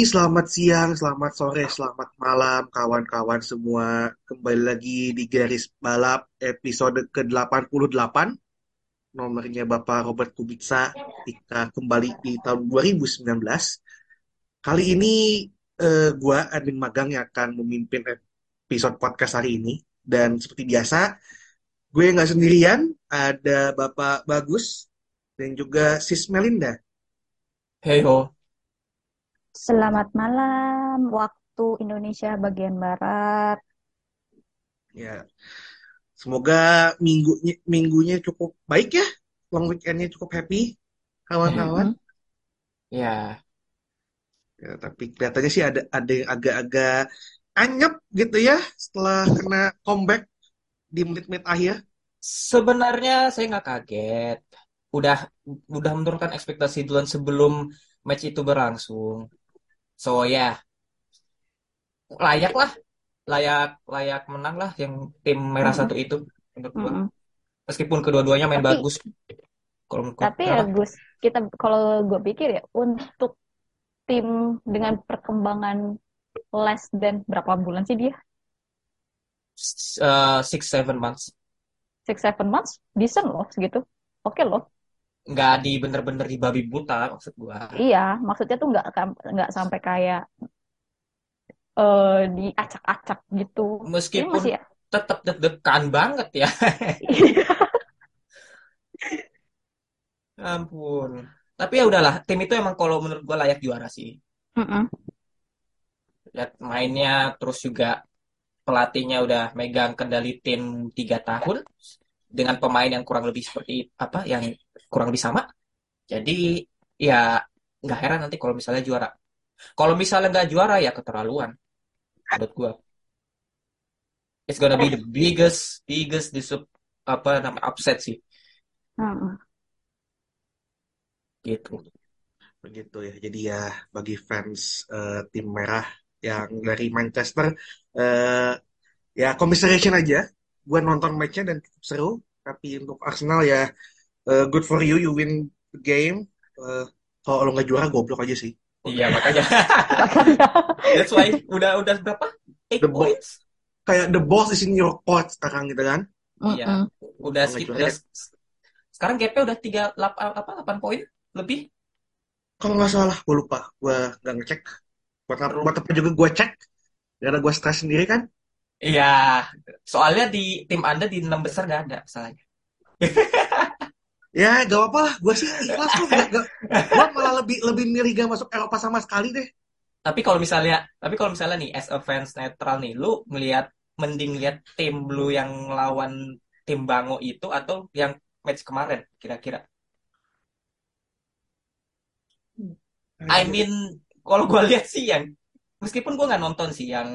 Selamat siang, selamat sore, selamat malam kawan-kawan semua. Kembali lagi di Garis Balap episode ke-88. Nomornya Bapak Robert Kubica. Kita kembali di tahun 2019. Kali ini eh, gua admin magang yang akan memimpin episode podcast hari ini. Dan seperti biasa, gue nggak sendirian. Ada Bapak Bagus dan juga Sis Melinda. Hey ho, Selamat malam, waktu Indonesia bagian Barat. Ya, semoga minggunya minggunya cukup baik ya, long weekendnya cukup happy, kawan-kawan. ya Ya, tapi kelihatannya sih ada ada yang agak-agak anyep gitu ya setelah kena comeback di menit-menit akhir. sebenarnya saya nggak kaget. Udah udah menurunkan ekspektasi duluan sebelum match itu berlangsung. So ya, layak lah, layak layak menang lah yang tim merah Mm-mm. satu itu menurut gua. Mm-mm. Meskipun kedua-duanya main Tapi bagus. Kalau tapi ya? Gus, kita kalau gue pikir ya untuk tim dengan perkembangan less than berapa bulan sih dia? Uh, six seven months Six seven months, decent loh segitu. Oke loh. Nggak di bener-bener di babi buta maksud gua. Iya, maksudnya tuh nggak nggak sampai kayak eh diacak-acak gitu. Meskipun masih ya. tetap deg-degan banget ya. Ampun. Tapi ya udahlah, tim itu emang kalau menurut gua layak juara sih. Lihat mainnya, terus juga pelatihnya udah megang kendali tim tiga tahun dengan pemain yang kurang lebih seperti apa, yang kurang lebih sama. Jadi ya nggak heran nanti kalau misalnya juara. Kalau misalnya nggak juara ya keterlaluan menurut gua. It's gonna be the biggest, biggest disup apa namanya upset sih Mm-mm. gitu. Begitu ya. Jadi ya bagi fans eh, tim merah yang dari Manchester eh, ya commiseration aja. Gue nonton matchnya dan cukup seru. Tapi untuk Arsenal ya eh, good for you, you win the game. Eh, kalau lo nggak juara goblok aja sih. Iya makanya. Makanya. That's why udah udah berapa? Eight The bo- points. Kayak the boss is in your court sekarang gitu kan. Iya, Mm-mm. udah skip juara udah ya sekarang gapnya udah tiga delapan apa delapan poin lebih. kalau nggak salah gue lupa. Gue nggak ngecek. Buat apa, Perlu. buat apa juga gue cek. Karena gue stres sendiri kan. Iya, soalnya di tim Anda di enam besar nggak ada salahnya. Ya gak apa-apa lah. Gue sih ikhlas kok. Gak, gak, gue malah lebih lebih milih gak masuk Eropa sama sekali deh. Tapi kalau misalnya, tapi kalau misalnya nih, as a fans netral nih, lu ngelihat mending lihat tim lu yang lawan tim Bango itu atau yang match kemarin kira-kira? I Anjir. mean, kalau gue lihat sih yang meskipun gue nggak nonton sih yang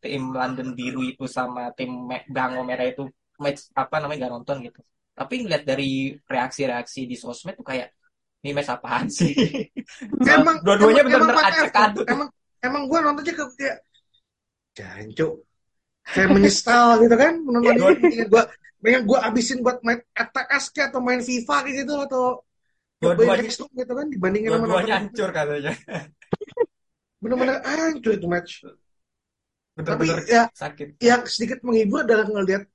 tim London biru itu sama tim Bango merah itu match apa namanya nggak nonton gitu. Tapi ngeliat dari reaksi-reaksi di sosmed tuh kayak ini match apaan sih? Emang dua-duanya whatever. acak adut. Emang emang gue nontonnya ke kayak jancuk. Kayak menyesal gitu kan menonton Dua, ini. Gue pengen gue abisin buat main RTS kayak atau main FIFA kayak gitu atau dua-duanya gitu kan dibandingin sama dua-duanya hancur katanya. Bener-bener hancur itu match. Tapi Bener-bener ya sakit. yang sedikit menghibur adalah ngelihat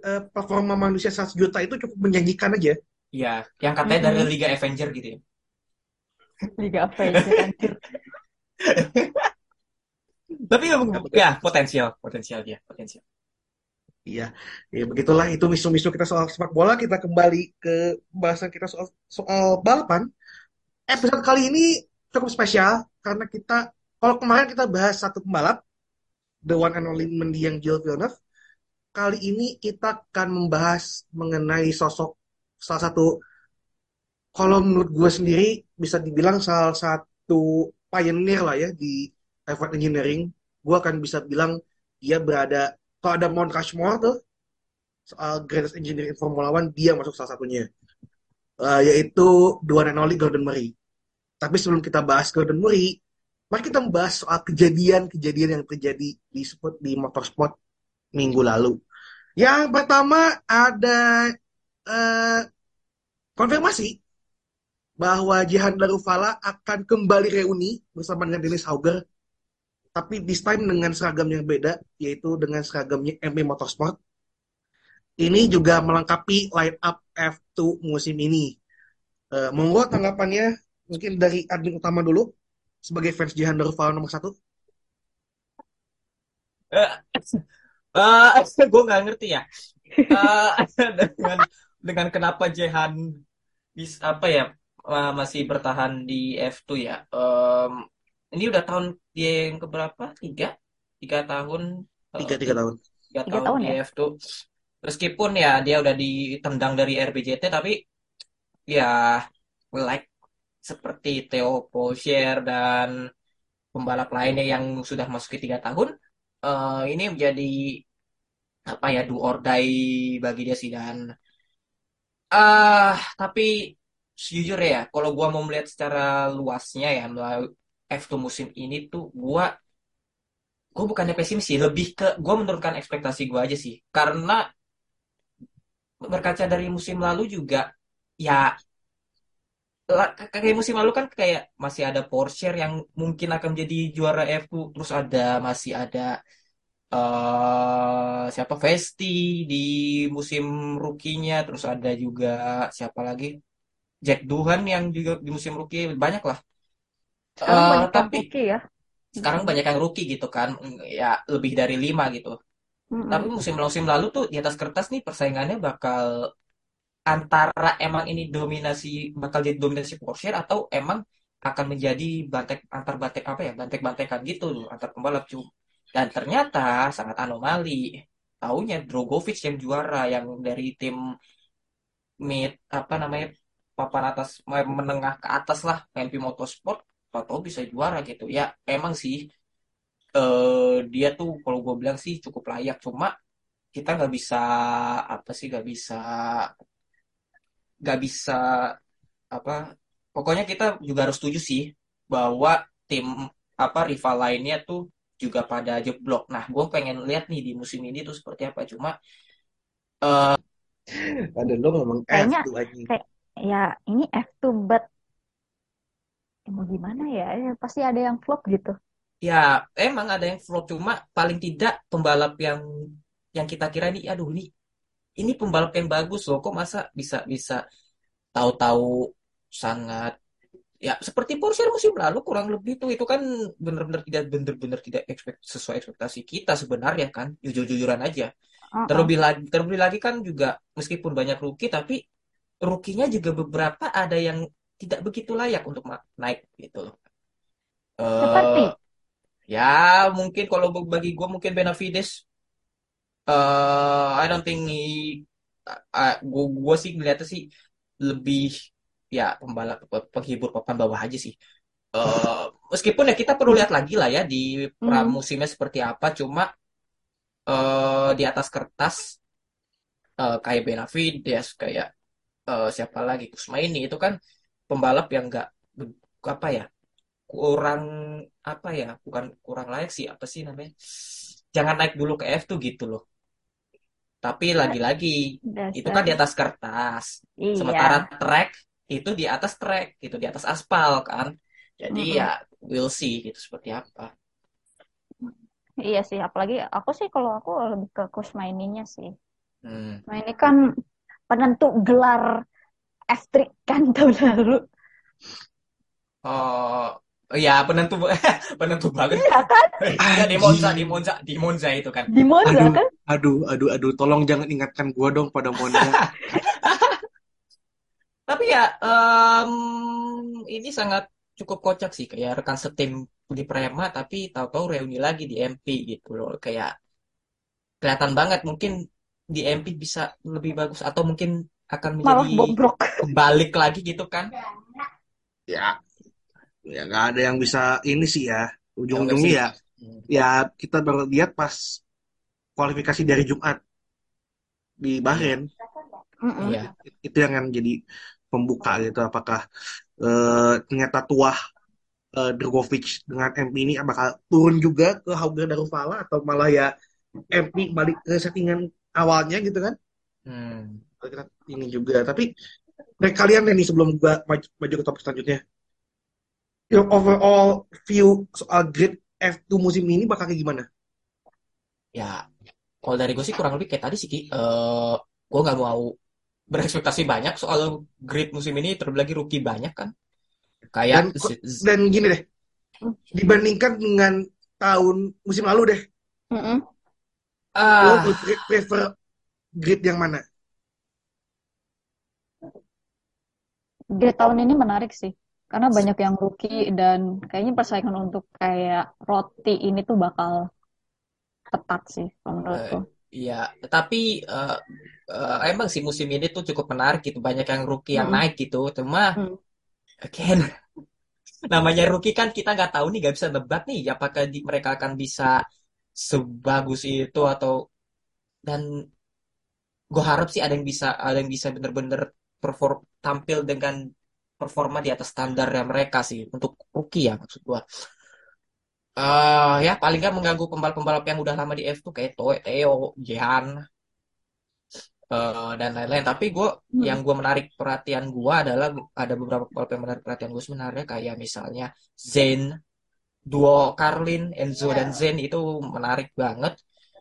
eh, performa manusia 100 juta itu cukup menjanjikan aja. Iya, yang katanya dari. Liga Avenger gitu ya. Liga ya anjir. Tapi ya potensial, potensial dia, potensial. Iya, ya begitulah itu misu-misu kita soal sepak bola. Kita kembali ke bahasan kita soal soal balapan. Episode kali ini cukup spesial karena kita kalau kemarin kita bahas satu pembalap the one and only mendiang Gilles Villeneuve. Kali ini kita akan membahas mengenai sosok salah satu kalau menurut gue sendiri bisa dibilang salah satu pioneer lah ya di F1 Engineering. Gue akan bisa bilang dia berada kalau ada Mount Rushmore tuh soal greatest engineer in Formula One dia masuk salah satunya. Uh, yaitu the one Gordon Murray. Tapi sebelum kita bahas Gordon Murray mari kita membahas soal kejadian-kejadian yang terjadi di sport di motorsport minggu lalu. Yang pertama ada eh, konfirmasi bahwa Jihan Darufala akan kembali reuni bersama dengan Dennis Hauger tapi this time dengan seragam yang beda yaitu dengan seragamnya MP Motorsport. Ini juga melengkapi line up F2 musim ini. Eh, monggo tanggapannya mungkin dari admin utama dulu sebagai fans Jihan Darufala nomor satu Eh, eh, gue nggak ngerti ya. Eh, dengan dengan kenapa Jehan bis apa ya eh, masih bertahan di F2 ya. Em, ini udah tahun dia yang keberapa? Tiga, tiga tahun, tiga tiga tahun tiga Tiga tahun tahun di ya? F2. Meskipun ya dia udah ditendang dari RBJT, tapi ya like seperti Theo Pocher dan pembalap lainnya yang sudah masuki tiga tahun, eh, ini menjadi apa ya do or die bagi dia sih. Dan ah tapi sejujurnya ya kalau gua mau melihat secara luasnya ya melalui F2 musim ini tuh gua gua bukannya pesimis sih. Lebih ke gua menurunkan ekspektasi gua aja sih. Karena berkaca dari musim lalu juga ya kayak musim lalu kan kayak masih ada Porsche yang mungkin akan jadi juara F2 terus ada masih ada eh siapa? Vesti di musim rookie-nya. Terus ada juga siapa lagi? Jack Doohan yang juga di musim rookie. Banyak lah. Sekarang banyak yang tapi rookie ya. sekarang banyak yang rookie gitu kan. Ya lebih dari lima gitu. Mm-mm. tapi musim-musim lalu tuh di atas kertas nih persaingannya bakal antara emang ini dominasi bakal jadi dominasi Porsche atau emang akan menjadi bantek antar bantek apa ya bantek-bantekan gitu loh antar pembalap cu. Dan ternyata sangat anomali. Taunya Drogovic yang juara yang dari tim mid apa namanya papan atas menengah ke atas lah MP Motorsport tahu bisa juara gitu. Ya emang sih eh dia tuh kalau gue bilang sih cukup layak. Cuma kita nggak bisa apa sih nggak bisa nggak bisa apa pokoknya kita juga harus setuju sih bahwa tim apa rival lainnya tuh juga pada jeblok. Nah gue pengen lihat nih di musim ini tuh seperti apa. Cuma ada lo ngomong Kayaknya F2 aja kayak ya ini F2 but ya mau gimana ya? Ya, pasti ada yang flop gitu. ya emang ada yang flop. Cuma paling tidak pembalap yang yang kita kira nih aduh ini ini pembalap yang bagus loh kok masa bisa bisa tahu-tahu sangat ya seperti Porsche musim lalu kurang lebih tuh itu kan benar-benar tidak benar-benar tidak expect, sesuai ekspektasi kita sebenarnya kan jujur-jujuran aja. Uh-uh. terlebih lagi terlebih lagi kan juga meskipun banyak rookie tapi rookie-nya juga beberapa ada yang tidak begitu layak untuk naik gitu loh. Seperti? Eh, ya mungkin kalau bagi gue mungkin Benavides eh I don't think he, gue gue sih ngeliatnya sih lebih ya pembalap penghibur papan bawah aja sih. Eh meskipun ya kita perlu lihat lagi lah ya di Hmm. musimnya seperti apa. Cuma eh di atas kertas eh, kayak Benavides kayak eh, siapa lagi Kusmaini itu kan pembalap yang nggak apa ya kurang apa ya bukan kurang layak sih apa sih namanya jangan naik dulu ke F tuh gitu loh. Tapi lagi-lagi itu kan di atas kertas. iya. Sementara track itu di atas track, itu di atas aspal kan. Jadi Mm-mm. ya we'll see gitu seperti apa. Iya sih, apalagi aku sih kalau aku lebih ke Kusmaininya sih. Hmm. Nah ini kan penentu gelar F3 kan tahun lalu. Oh, ya penentu penentu banget. Iya kan? Ya di Monza, di Monza, di Monza itu kan. Di Monza Aduh, kan? aduh, aduh, aduh, tolong jangan ingatkan gua dong pada Monza. Tapi ya em, ini sangat cukup kocak sih kayak rekan setim di Prema tapi tahu-tahu reuni lagi di MP gitu loh kayak kelihatan banget mungkin di MP bisa lebih bagus atau mungkin akan Malah menjadi bobrok. kebalik lagi gitu kan Ya, ya nggak ada yang bisa ini sih ya. Ujung-ujungnya ya, Hmm. ya kita baru lihat pas kualifikasi dari Jumat di Bahrain. Iya. Itu yang akan jadi pembuka gitu. Apakah eh, ternyata tuah eh, Drogovic dengan MP ini bakal turun juga ke Hauger Darufala atau malah ya MP balik ke settingan awalnya gitu kan? Hmm. Kita ini juga. Tapi dari kalian nih sebelum gua maju, maju ke topik selanjutnya, your overall view soal grade F2 musim ini bakal kayak gimana? Ya, kalau dari gue sih kurang lebih kayak tadi sih, Ki. Eh, gue nggak mau berekspektasi banyak soal grade musim ini, terlebih lagi rookie banyak kan. Kayak Dan dan gini deh, dibandingkan dengan tahun musim lalu deh, Mm-mm. lo ah, pre- prefer grade yang mana? Grade tahun ini menarik sih. Karena banyak yang rookie dan kayaknya persaingan untuk kayak roti ini tuh bakal ketat sih menurutku. ya, tapi eh, eh, emang sih musim ini tuh cukup menarik gitu, banyak yang rookie yang Mm-mm. naik gitu. Cuma, Mm. again, namanya rookie kan kita nggak tahu nih, nggak bisa debat nih, apakah di- mereka akan bisa sebagus itu atau dan gue harap sih ada yang bisa ada yang bisa bener-bener perform tampil dengan performa di atas standarnya mereka sih untuk rookie ya maksud gue. Eh ya paling nggak mengganggu pembalap-pembalap yang udah lama di F2 kayak Toe, Theo, Jehan eh, dan lain-lain. Tapi gue Hmm. yang gue menarik perhatian gue adalah ada beberapa pembalap yang menarik perhatian gue sebenarnya kayak misalnya Zayn, duo Carlin, Enzo dan Zayn itu menarik banget.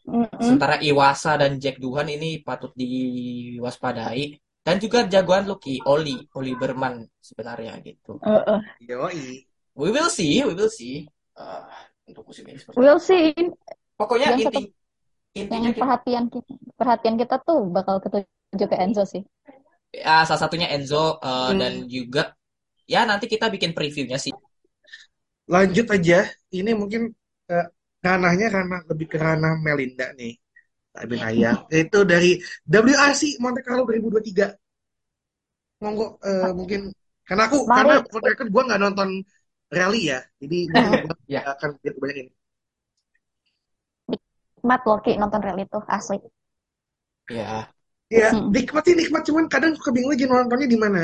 Mm-mm. Sementara Iwasa dan Jack Duhan ini patut diwaspadai. Dan juga jagoan Lucky, Oli, Oli Berman sebenarnya gitu. Uh-uh. Yoi. We will see, we will see. Eh, untuk musim ini seperti We'll see. Pokoknya Yang inti intinya yang kita, perhatian kita, perhatian kita tuh bakal ketuju ke Enzo sih. ya, salah satunya Enzo eh, Hmm. dan juga ya nanti kita bikin previewnya sih. Lanjut aja, ini mungkin eh, ranahnya ranah lebih ke ranah Melinda nih. Abin Ayah. Itu dari WRC Monte Carlo 2023. Monggo eh, mungkin karena aku Mari. karena for the record gue nggak nonton rally ya, jadi Ya. akan lihat banyak ini. Mat Loki nonton rally itu asli. Ya, Ya, Hmm. nikmat sih nikmat cuman kadang suka bingung aja nontonnya di mana.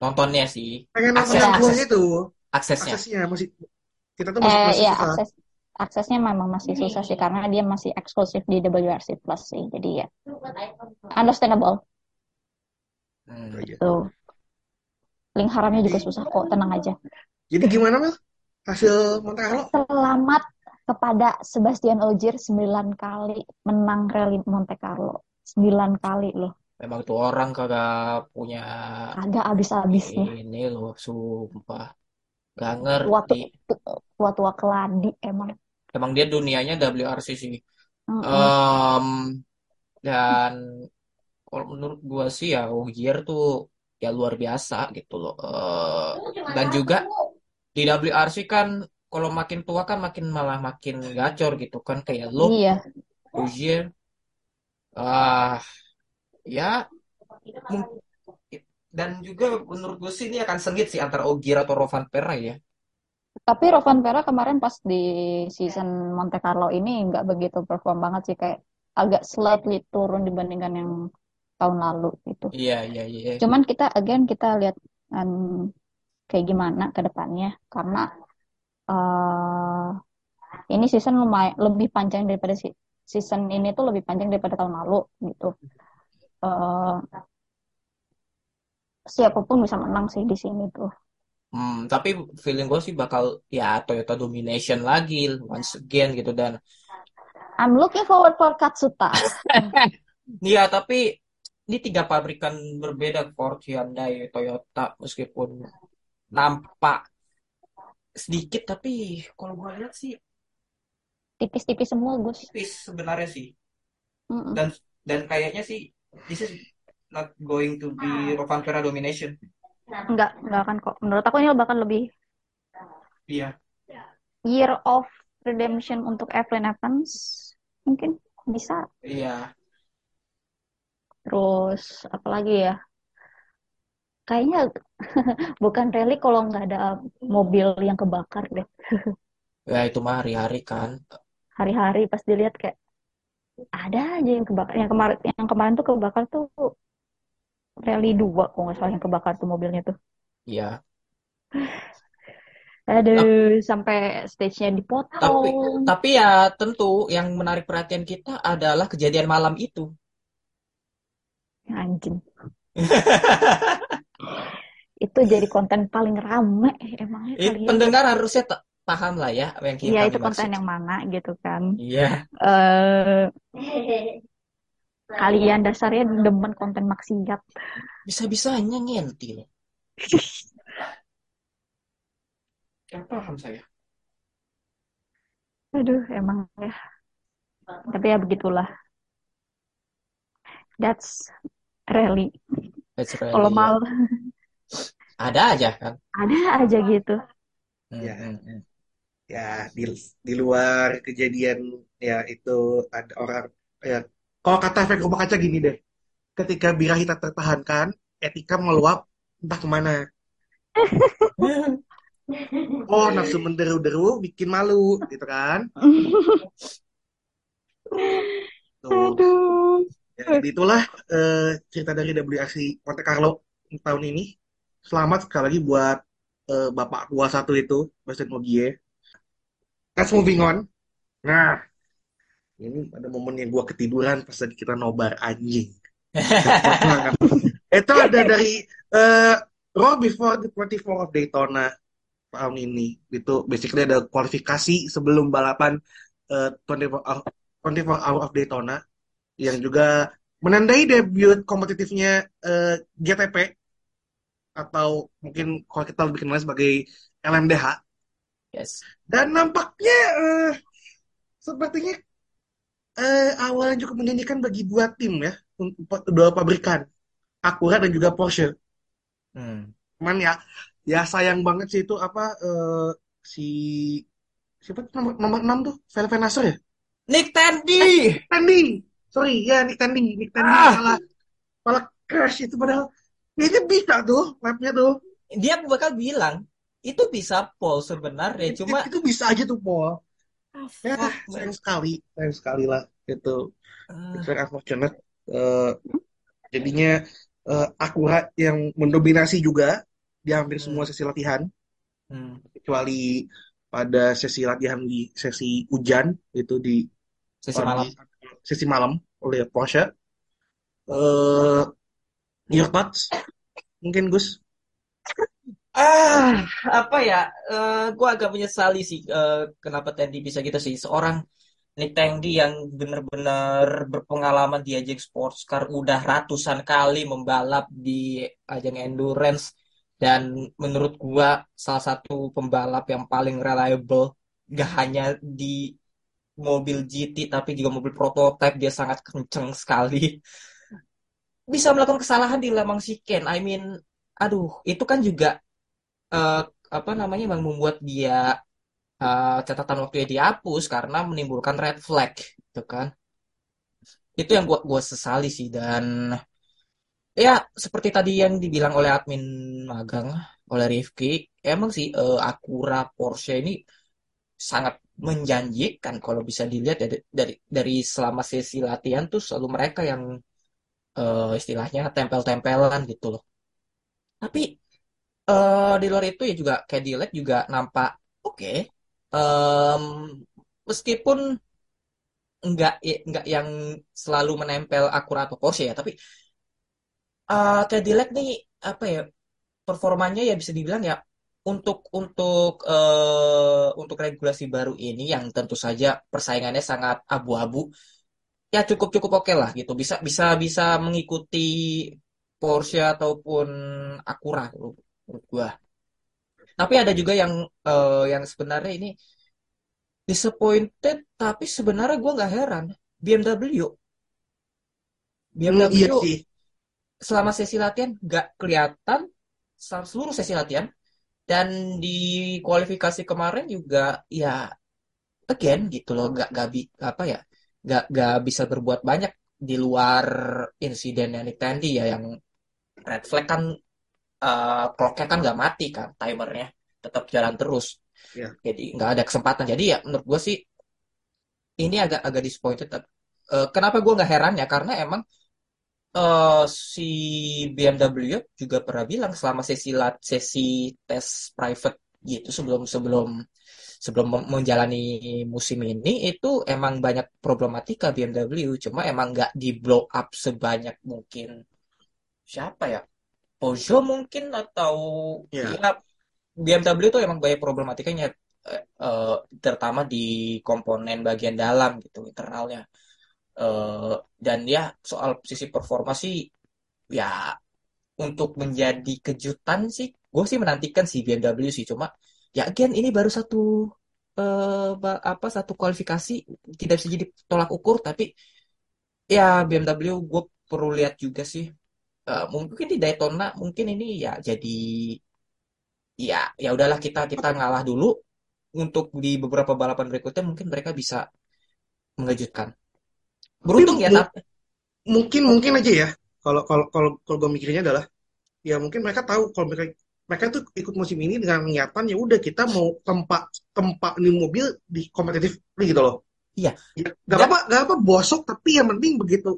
nontonnya sih, Pengen nonton Akses, yang itu, aksesnya. aksesnya masih kita tuh masih Eh masih ya susah. akses aksesnya memang masih susah sih karena dia masih eksklusif di WRC Plus sih. Jadi ya understandable Hmm. Iya. tuh. Link haramnya juga susah kok, tenang aja. Jadi gimana Mel? Hasil Monte Carlo? Selamat kepada Sebastian Ogier 9 kali menang rally Monte Carlo. 9 kali loh. Memang tuh orang kagak punya Agak habis-habisnya. ini loh, sumpah. Gak ngerti. tua-tua keladi emang. Emang dia dunianya WRC sih. Mm-mm. Em, dan kalau menurut gua sih ya Ogier tuh ya luar biasa gitu loh. Eh, dan juga di WRC kan kalau makin tua kan makin malah makin gacor gitu kan kayak lo Iya. Ogier ah ya mung- dan juga menurut gue sih ini akan sengit sih antara Ogier atau Rovan Pera ya. Tapi Rovan Pera kemarin pas di season Monte Carlo ini nggak begitu perform banget sih kayak agak slightly turun dibandingkan yang tahun lalu gitu. Iya iya iya. Cuman kita again kita lihat um, kayak gimana ke depannya karena eh ini season lumayan lebih panjang daripada si season ini tuh lebih panjang daripada tahun lalu gitu. Eh siapa pun bisa menang sih di sini tuh. Hmm, tapi feeling gue sih bakal ya Toyota domination lagi once again gitu dan I'm looking forward for Katsuta. ya tapi ini tiga pabrikan berbeda Ford, Hyundai, Toyota meskipun nampak sedikit tapi kalau gue lihat sih Tipis-tipis semua, Gus. tipis sebenarnya sih Mm-mm. dan dan kayaknya sih this is not going to be Rovan Pera domination Enggak, enggak akan kok. Menurut aku ini bahkan lebih Iya. year of redemption untuk Evelyn Evans. Mungkin bisa. Iya. Terus apa lagi ya? Kayaknya bukan rally kalau nggak ada mobil yang kebakar deh. Ya itu mah hari-hari kan. Hari-hari pas dilihat kayak ada aja yang kebakar. Yang kemarin yang kemarin tuh kebakar tuh rally 2 kalau nggak salah yang kebakar tuh mobilnya tuh. Iya. Aduh, sampai stage-nya Tapi dipotong. tapi ya tentu yang menarik perhatian kita adalah kejadian malam itu. Anjing. Itu jadi konten paling rame emangnya It, kalian. pendengar harusnya ta- paham lah ya yang Iya, kami itu konten yang mana gitu kan. Iya. Eh kalian dasarnya demen konten maksiat. Bisa-bisanya nyentil. Gak paham saya. Aduh, emang ya. Tapi ya begitulah. That's rally. That's Kalau really, mal ada aja kan. ada aja gitu. Hmm, Ya. hmm, hmm. Ya, di, di luar kejadian ya itu ada orang ya kalau kata efek rumah kaca gini deh. Ketika birahi tak tertahankan, etika meluap entah ke mana. Oh, nafsu menderu-deru bikin malu, gitu kan? Tuh. Aduh. Ya, jadi itulah eh, cerita dari WRC Monte Carlo tahun ini. Selamat sekali lagi buat eh, Bapak Tua satu itu, Presiden Ogier. Let's moving on. Nah, ini ada momen yang gua ketiduran pas tadi kita nobar anjing. itu ada dari eh, Raw before the 24 of Daytona tahun ini. Itu basically ada kualifikasi sebelum balapan eh, 24 hour, 24 hour of Daytona yang juga menandai debut kompetitifnya eh, GTP atau mungkin kalau kita lebih kenal sebagai LMDH Yes. dan nampaknya eh, sepertinya eh, awalnya cukup menjanjikan bagi dua tim ya untuk dua pabrikan Acura dan juga Porsche. Hmm. cuman ya ya sayang banget sih itu apa eh, si siapa nomor nomor 6 tuh? Velve Nasser ya? Nick Tandy. Tandy! Sorry ya Nick Tandy Nick Tandy Ah. malah malah crash itu padahal. Itu bisa tuh lapnya tuh. Dia bakal bilang itu bisa Paul sebenarnya. Itu- cuma itu bisa aja tuh Paul ya sayang sekali. Sayang sekali lah itu Ah, it's very unfortunate. Eh, jadinya eh, Acura yang mendominasi juga di hampir Hmm. semua sesi latihan. Hmm. kecuali pada sesi latihan di sesi hujan itu di Sesi malam. sesi malam oleh Porsche. Eh your thoughts mungkin Gus Ah, apa ya? Eh gue agak menyesali sih eh, kenapa Tandy bisa gitu sih. Seorang Nick Tandy yang benar-benar berpengalaman di ajang sports car udah ratusan kali membalap di ajang endurance dan menurut gua salah satu pembalap yang paling reliable gak hanya di mobil GT tapi juga mobil prototype dia sangat kenceng sekali bisa melakukan kesalahan di Lemang Siken I mean aduh itu kan juga eh, apa namanya memang membuat dia eh, catatan waktunya dihapus karena menimbulkan red flag gitu kan. Itu yang gua gua sesali sih dan ya seperti tadi yang dibilang oleh admin magang oleh Rifki emang sih eh, Acura Porsche ini sangat menjanjikan kalau bisa dilihat dari dari dari selama sesi latihan tuh selalu mereka yang eh, istilahnya tempel-tempelan gitu loh. Tapi eh, di luar itu ya juga Cadillac juga nampak oke Em, meskipun enggak enggak yang selalu menempel Acura atau Porsche ya tapi eh, Cadillac nih apa ya performanya ya bisa dibilang ya untuk untuk eh, untuk regulasi baru ini yang tentu saja persaingannya sangat abu-abu ya cukup cukup oke lah gitu. Bisa bisa bisa mengikuti Porsche ataupun Acura menurut gua. Tapi ada juga yang eh, yang sebenarnya ini disappointed tapi sebenarnya gua nggak heran. BMW Hmm, iya BMW sih. selama sesi latihan nggak kelihatan sel- seluruh sesi latihan. Dan di kualifikasi kemarin juga ya again gitu loh nggak nggak apa ya nggak nggak bisa berbuat banyak di luar insiden yang di Tandy ya yang red flag kan eh, clocknya kan nggak mati kan timernya tetap jalan terus. Iya. jadi nggak ada kesempatan. Jadi ya menurut gue sih ini agak agak disappointed Eh, kenapa gue nggak heran ya? Karena emang eh, si BMW juga pernah bilang selama sesi lat sesi tes private gitu sebelum sebelum sebelum menjalani musim ini itu emang banyak problematika BMW cuma emang nggak di blow up sebanyak mungkin siapa ya Peugeot mungkin atau Iya. ya BMW itu emang banyak problematikanya eh, eh, terutama di komponen bagian dalam gitu internalnya. Eh, dan ya soal sisi performa sih ya untuk menjadi kejutan sih gue sih menantikan si BMW sih. Cuma ya again ini baru satu eh, ba- apa satu kualifikasi tidak bisa jadi tolak ukur tapi ya BMW gue perlu lihat juga sih Eh, mungkin di Daytona mungkin ini ya jadi ya ya udahlah kita kita ngalah dulu untuk di beberapa balapan berikutnya mungkin mereka bisa mengejutkan. Beruntung ya tapi mungkin mungkin aja ya kalau kalau kalau kalau gue mikirnya adalah ya mungkin mereka tahu kalau mereka mereka tuh ikut musim ini dengan niatan ya udah kita mau tempat tempat ini mobil di kompetitif gitu loh. Iya. ya, gak apa gak apa bosok tapi yang penting begitu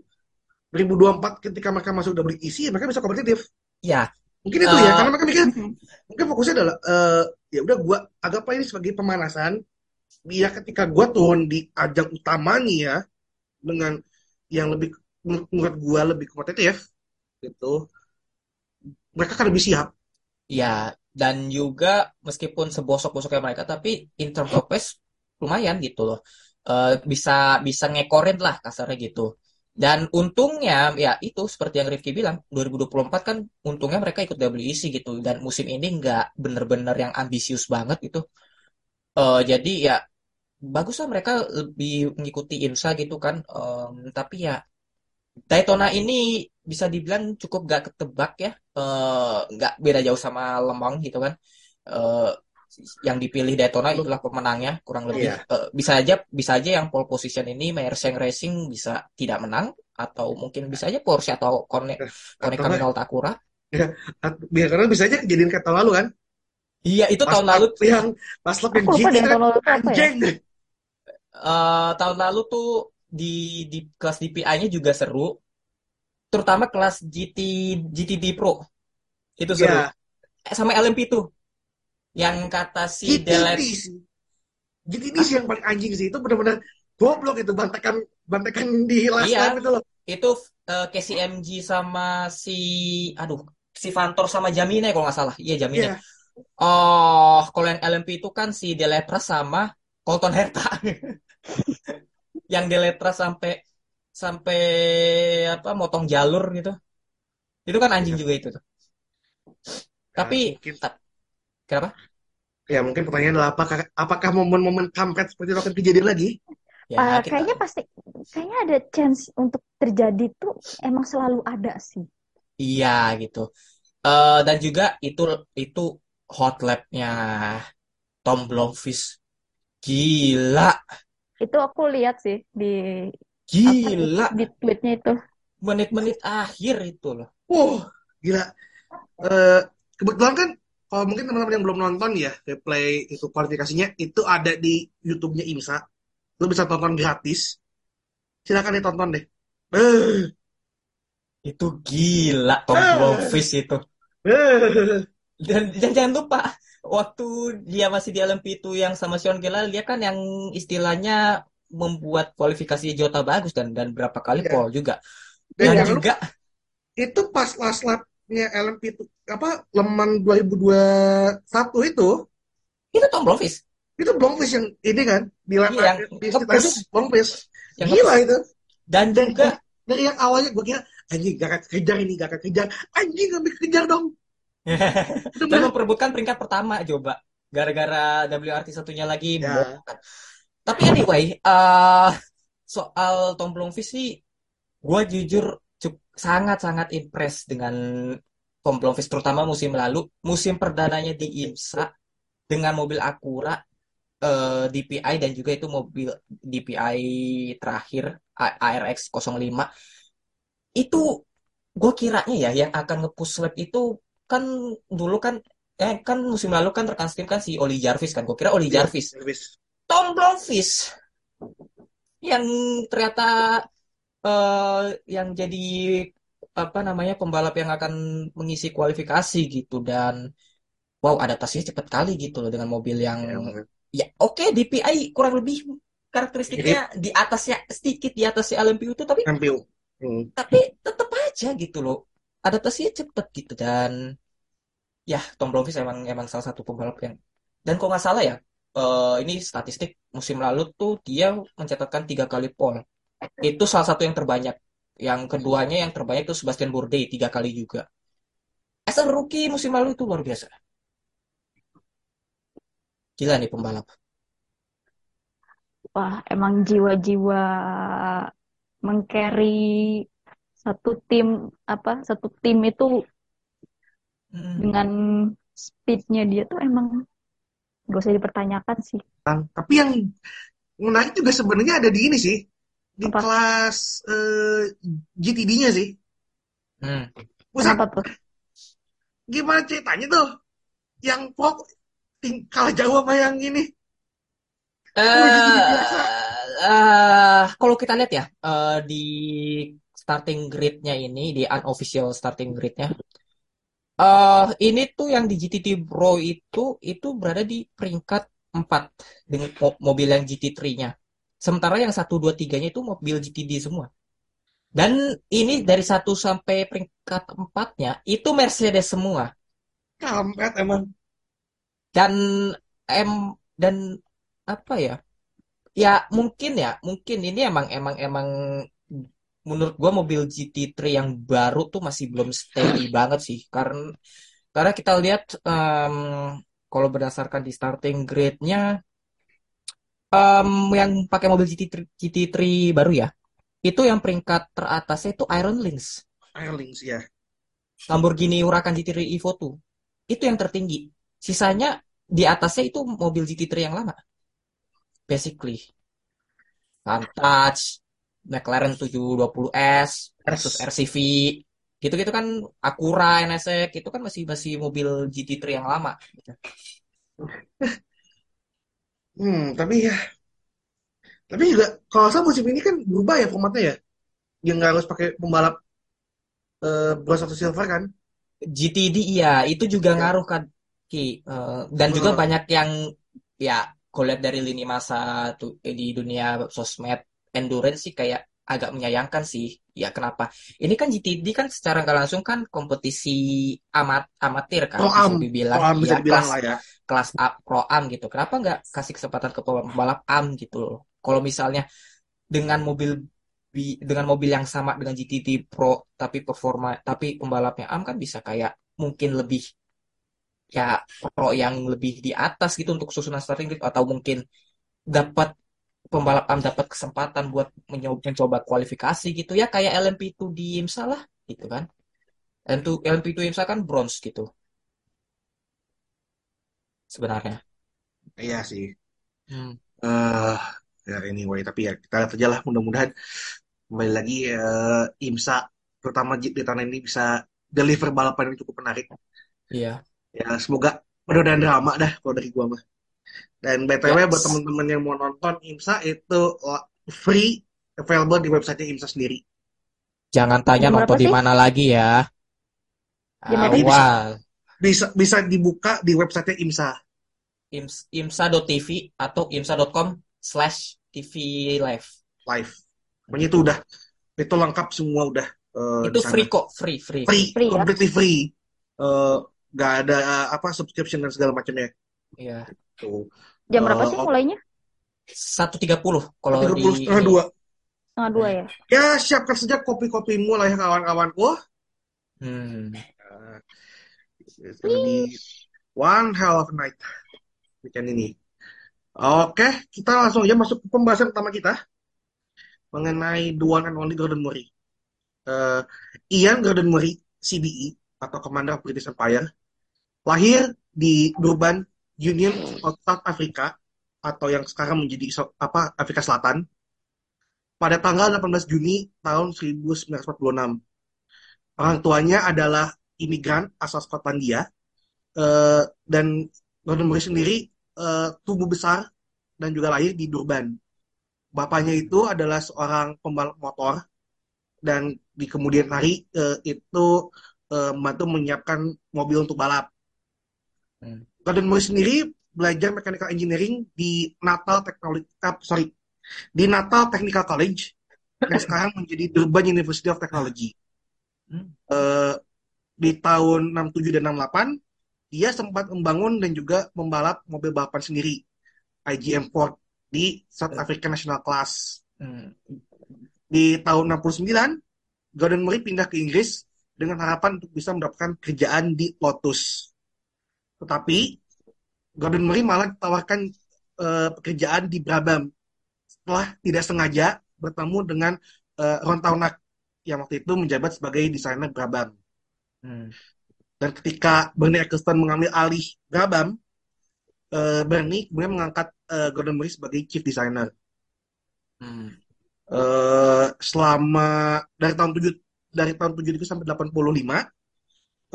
2024 ketika mereka masuk WEC mereka bisa kompetitif. Ya. Mungkin itu ya Eh, karena mereka mikir mungkin fokusnya adalah eh, ya udah gua anggap ini sebagai pemanasan. Biar ketika gua turun di ajang utama nih ya dengan yang lebih menurut gua lebih kompetitif gitu mereka akan lebih siap. Ya, dan juga meskipun sebosok-bosoknya mereka, tapi in terms of pace lumayan gitu loh. Eh, bisa bisa ngekorin lah kasarnya gitu. Dan untungnya ya itu seperti yang Rifki bilang, 2024 kan untungnya mereka ikut WEC gitu dan musim ini nggak bener-bener yang ambisius banget gitu. Eh, jadi ya baguslah mereka lebih mengikuti IMSA gitu kan. Em, tapi ya Daytona ini bisa dibilang cukup gak ketebak ya, Eh, nggak beda jauh sama Lemang gitu kan. Eh, yang dipilih Daytona itulah pemenangnya kurang lebih. Iya. Eh, bisa aja bisa aja yang pole position ini Merseng Racing bisa tidak menang atau mungkin bisa aja Porsche atau Kone Kone atau Camino Takura. At- biar karena bisa aja kejadian kayak tahun lalu kan Iya itu pas tahun lalu yang pas lap yang deh kan ya? anjing eh, tahun lalu tuh di di kelas DPI-nya juga seru, terutama kelas GT GTD Pro itu seru. ya Eh, Sama LMP tuh yang kata si Delet ini sih GT ini sih yang paling anjing sih itu benar-benar goblok itu bantakan bantakan di last Iya. lap itu loh. Itu eh, KCMG sama si aduh si Vantor sama Jamine kalau nggak salah. Iya Jamine. Iya. oh kalau yang LMP itu kan si Deletras sama Colton Herta. Yang Deletras sampai sampai apa motong jalur gitu. Itu kan anjing Iya. juga itu tuh. Ya, tapi mungkin ta- kenapa? Ya mungkin pertanyaannya adalah apakah apakah momen-momen kampret seperti itu akan kejadian lagi? Ya Ah, kita kayaknya pasti, kayaknya ada chance untuk terjadi tuh emang selalu ada sih. iya gitu. Eh, dan juga itu itu hot lap-nya Tom Blomqvist. Gila. Itu aku lihat sih di apa Gila, di tweetnya itu. menit-menit akhir itu loh. wow gila. Eh, kebetulan kan kalau mungkin teman-teman yang belum nonton ya replay itu kualifikasinya itu ada di YouTube-nya IMSA lu bisa tonton gratis silakan ditonton deh eh Itu gila Tom. Blomqvist itu. eh Dan, dan jangan lupa, waktu dia masih di LMP itu yang sama Sean Gela, dia kan yang istilahnya membuat kualifikasi Jota bagus dan dan berapa kali Iya. pole juga. dan Dan jangan lupa juga itu pas last lap-nya LMP itu apa Leman 2021 itu? Itu Tom Blomqvist. Itu Blomqvist yang ini kan di Iya, di nge-push. itu Blomqvist. Yang gila itu. Dan dan juga dari yang awalnya gue kira anjing gak akan kejar ini gak akan kejar. Anjing ngambil kejar dong. Dan bener. memperebutkan peringkat pertama coba. Gara-gara WRT satunya lagi ya. Tapi anyway, eh soal Tom Blomqvist sih, gue jujur sangat-sangat impress dengan Tom Blomqvist terutama musim lalu, musim perdananya di IMSA dengan mobil Acura eh, DPI dan juga itu mobil DPI terakhir ARX 05 itu gue kiranya ya yang akan nge-push lap itu kan dulu kan eh kan musim lalu kan rekan tim kan si Oli Jarvis kan gue kira Oli Iya, Jarvis. Jarvis. Tom Blomqvist yang ternyata eh yang jadi apa namanya pembalap yang akan mengisi kualifikasi gitu. Dan wow adaptasinya cepat kali gitu loh dengan mobil yang Ya, ya oke DPI kurang lebih karakteristiknya di atasnya sedikit di atasnya LMP itu tapi MPU. Hmm. tapi tetap aja gitu loh. Adaptasinya cepet gitu. Dan ya Tom Blomqvist emang emang salah satu pembalap yang dan kok nggak salah ya eh, ini statistik musim lalu tuh dia mencatatkan tiga kali pole itu salah satu yang terbanyak yang keduanya yang terbanyak itu Sebastian Bourdais tiga kali juga as a rookie musim lalu itu luar biasa gila nih pembalap Wah, emang jiwa-jiwa mengcarry satu tim apa satu tim itu Mm. dengan speednya dia tuh emang gak usah dipertanyakan sih. Tapi yang menarik juga sebenarnya ada di ini sih. Di Apa? kelas eh, GTD-nya sih. Hmm. Buset, Kenapa tuh? gimana ceritanya tuh? Yang pok ting- kalah jauh sama yang ini. Eh, biasa. eh, kalau kita lihat ya eh, di starting grid-nya ini di unofficial starting grid-nya eh ini tuh yang di GTT Pro itu itu berada di peringkat 4 dengan mo- mobil yang GT3-nya. Sementara yang 1 2 3-nya itu mobil GTD semua. Dan ini dari 1 sampai peringkat 4-nya itu Mercedes semua. Kampret emang. Dan em dan apa ya? Ya mungkin ya, mungkin ini emang emang emang menurut gua mobil GT3 yang baru tuh masih belum steady banget sih. Karena karena kita lihat em, kalau berdasarkan di starting grade-nya em, yang pakai mobil GT3, GT3 baru ya, itu yang peringkat teratasnya itu Iron Lynx, Airlings ya. Lamborghini Huracan GT3 Evo 2. Itu yang tertinggi. Sisanya di atasnya itu mobil GT3 yang lama. Basically. Vantage, McLaren 720S, Lexus RCV, gitu-gitu kan Acura, NSX, itu kan masih masih mobil GT3 yang lama. Hmm, tapi ya. Tapi juga kalau saya musim ini kan berubah ya formatnya ya. Yang nggak harus pakai pembalap eh, bronze atau silver kan. GTD iya, itu juga Ya. ngaruh kan Ki. Eh, dan juga Hmm. banyak yang ya kalau lihat dari lini masa tuh eh, di dunia sosmed endurance sih kayak agak menyayangkan sih. Ya kenapa? Ini kan GTD kan secara nggak langsung kan kompetisi amat amatir kan Pro bisa am, dibilang pro bisa ya dibilang kelas lah ya. kelas A, pro am gitu. Kenapa nggak kasih kesempatan ke pembalap am gitu loh? Kalau misalnya dengan mobil bi- dengan mobil yang sama dengan GTD Pro tapi performa tapi pembalapnya am kan bisa kayak mungkin lebih ya pro yang lebih di atas gitu untuk susunan starting grid atau mungkin dapat pembalap am dapat kesempatan buat mencoba kualifikasi gitu ya kayak LMP2 di IMSA lah gitu kan. LMP2 LMP2 IMSA kan bronze gitu sebenarnya. Iya sih. Hmm. ya anyway, tapi ya kita lihat aja lah mudah-mudahan kembali lagi eh, IMSA terutama di tahun ini bisa deliver balapan yang cukup menarik. Iya. Ya semoga mudah-mudahan drama dah kalau dari gua mah. Dan BTW buat Yes. teman-teman yang mau nonton IMSA itu uh, free available di website IMSA sendiri. Jangan tanya Jam nonton di mana lagi ya. Sih? bisa Awal. bisa bisa dibuka di website IMSA Ims, imsa.tv atau imsa.com slash TV live. live. Pokoknya itu udah itu lengkap semua udah eh, Itu di sana. free kok, free, free, Free, free. Ya? completely free. Eh, Gak ada apa subscription dan segala macamnya. Iya. Tuh. Jam berapa Eh, sih mulainya? 1.30 kalau 30 di setengah dua. Setengah dua ya? Ya siapkan saja kopi-kopimu lah ya kawan-kawanku. Hmm. It's gonna be one hell of a night weekend ini. Oke, kita langsung aja masuk ke pembahasan pertama kita mengenai the one and only Gordon Murray. Eh, Ian Gordon Murray, CBE, atau Commander of British Empire, lahir di Durban, Union of South Africa atau yang sekarang menjadi apa Afrika Selatan pada tanggal 18 Juni tahun 1946. Orang tuanya adalah imigran asal Skotlandia eh, dan Gordon Murray sendiri eh, tumbuh besar dan juga lahir di Durban. Bapaknya itu adalah seorang pembalap motor dan di kemudian hari eh, itu eh, membantu menyiapkan mobil untuk balap. Hmm. Gordon Murray sendiri belajar mechanical engineering di Natal Technology, ah, sorry, di Natal Technical College yang sekarang menjadi Durban University of Technology. Hmm. Eh, di tahun 67 dan 68 dia sempat membangun dan juga membalap mobil balapan sendiri IGM Ford di South African National Class. Hmm. Di tahun 69 Gordon Murray pindah ke Inggris dengan harapan untuk bisa mendapatkan kerjaan di Lotus. Tetapi Gordon Murray malah ditawarkan eh, pekerjaan di Brabham setelah tidak sengaja bertemu dengan eh, Ron Taunak yang waktu itu menjabat sebagai desainer Brabham. Hmm. Dan ketika Bernie Eccleston mengambil alih Brabham, eh, Bernie kemudian mengangkat eh, Gordon Murray sebagai chief designer. Hmm. Eh, selama dari tahun 7 dari tahun 73 sampai 85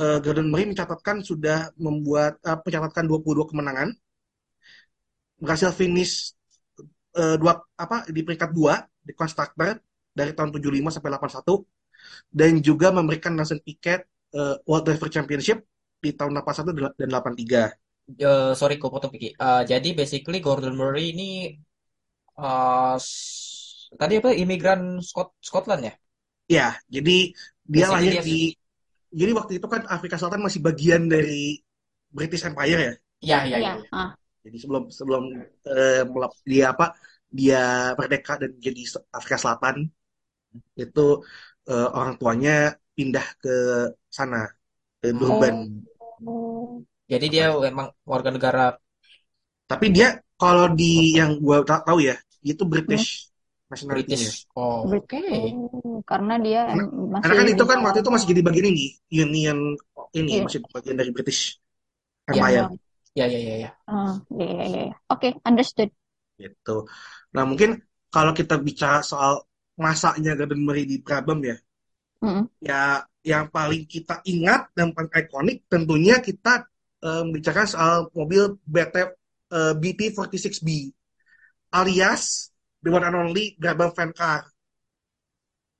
eh, Gordon Murray mencatatkan sudah membuat eh, mencatatkan 22 kemenangan. Berhasil finish eh, dua apa di peringkat 2 di constructor dari tahun 75 sampai 81 dan juga memberikan Nelson Piquet eh, World Driver Championship di tahun 81 dan 83. Eh, sorry, kok potong Piki. Eh, jadi basically Gordon Murray ini s- tadi apa imigran Scot Scotland ya? Ya, jadi dia Basically lahir dia- di jadi waktu itu kan Afrika Selatan masih bagian dari British Empire ya. Iya, iya, Iya. Ah, Jadi sebelum sebelum melap- dia apa dia merdeka dan jadi Afrika Selatan itu eh, orang tuanya pindah ke sana ke Durban. oh. Jadi dia memang warga negara Tapi dia kalau di yang gua ta- tahu ya, itu British nationality-nya. British. Oh, oke. Oh, karena dia masih Karena kan itu kan waktu itu masih jadi bagian ini, Union ini Iya. masih bagian dari British Iya. Empire. Ya, ya, ya, ya. Iya, iya, iya. iya. Oke, understood. gitu. Nah mungkin kalau kita bicara soal masanya Gordon Murray di Brabham ya, Mm-mm. ya yang paling kita ingat dan paling ikonik tentunya kita eh, membicarakan soal mobil BT eh, BT46B alias the one and only Brabham Fan Car.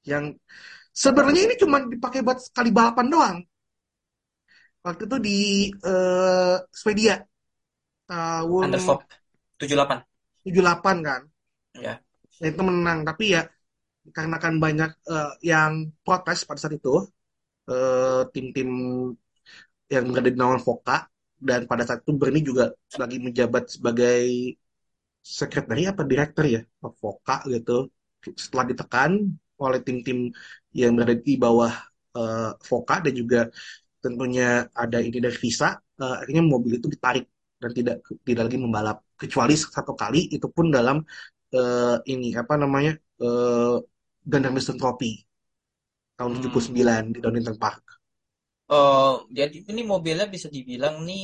Yang sebenarnya ini cuma dipakai buat sekali balapan doang. Waktu itu di eh, Swedia. Tahun Understop 78. 78 kan? Ya. Ya, itu menang. Tapi ya dikarenakan banyak eh, yang protes pada saat itu eh, tim-tim yang berada di naungan Voka dan pada saat itu Bernie juga lagi menjabat sebagai sekretari apa direktur ya Voka gitu setelah ditekan oleh tim-tim yang berada di bawah eh, Voka dan juga tentunya ada ini dari visa eh, akhirnya mobil itu ditarik dan tidak tidak lagi membalap kecuali satu kali itu pun dalam eh, ini apa namanya eh Gundam Western Trophy tahun Hmm. 79 di Donington Park. Eh, jadi ini mobilnya bisa dibilang nih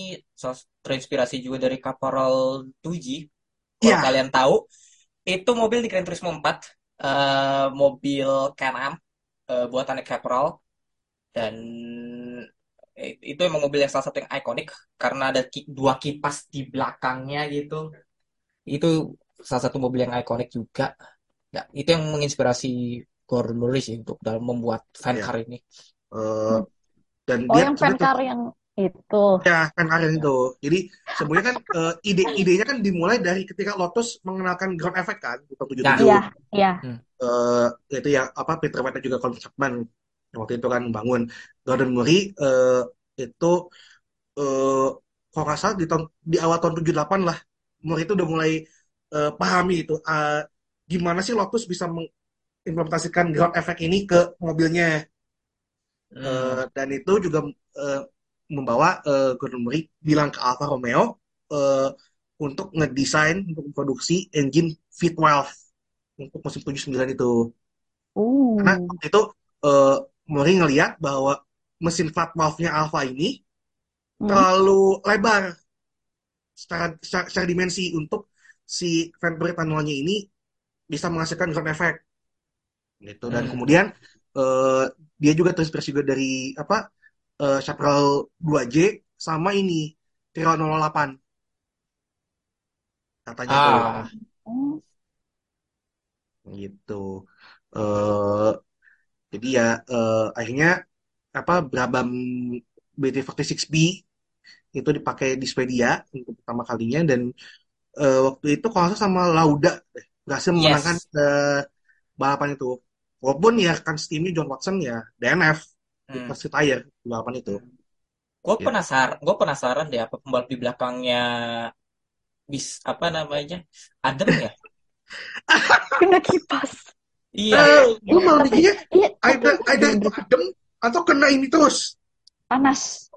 terinspirasi juga dari Caporal Tuji. Kalau Iya. kalian tahu, itu mobil di Gran Turismo 4, eh, mobil Can-Am eh, buatannya Caporal dan eh, itu emang mobil yang salah satu yang ikonik karena ada ki- dua kipas di belakangnya gitu. Itu salah satu mobil yang ikonik juga. Ya, itu yang menginspirasi Gordon Murray sih untuk dalam membuat fan Iya. car ini. Eh, dan Oh, dia yang fan car yang itu. ya fan car yang itu. Jadi sebenarnya kan eh, ide-idenya kan dimulai dari ketika Lotus mengenalkan ground effect kan di tahun 77. Iya, iya. eh itu ya apa Peter White dan juga Colin Chapman yang waktu itu kan bangun Gordon Murray eh, itu eh kalau nggak salah di tahun di awal tahun 78 lah Murray itu udah mulai eh, pahami itu eh, gimana sih Lotus bisa mengimplementasikan ground effect ini ke mobilnya Hmm. Eh, dan itu juga eh, membawa eh, Gordon Murray bilang ke Alfa Romeo eh, untuk ngedesain untuk memproduksi engine V12 untuk musim 79 itu Uh. karena waktu itu eh, Murray ngelihat bahwa mesin flat valve-nya Alfa ini Hmm. terlalu lebar secara, secara, secara dimensi untuk si Venturi manualnya ini bisa menghasilkan ground effect gitu dan Hmm. kemudian eh, dia juga terinspirasi juga dari apa eh, Chaparral 2J sama ini Tyrrell 008 katanya tuh. Ah, Hmm. gitu. Eh jadi ya eh, akhirnya apa Brabham BT46B itu dipakai di Swedia untuk pertama kalinya dan eh, waktu itu kalau sama Lauda berhasil memenangkan yes. eh, balapan itu. Walaupun ya kan timnya John Watson ya DNF Hmm. first tire di balapan itu Gue ya penasaran, gue penasaran deh apa pembalap di belakangnya bis apa namanya adem ya? Kena kipas. Iya, gue Ya, malah tapi mikirnya iya, tapi ada ada itu bener-bener adem atau kena ini terus panas.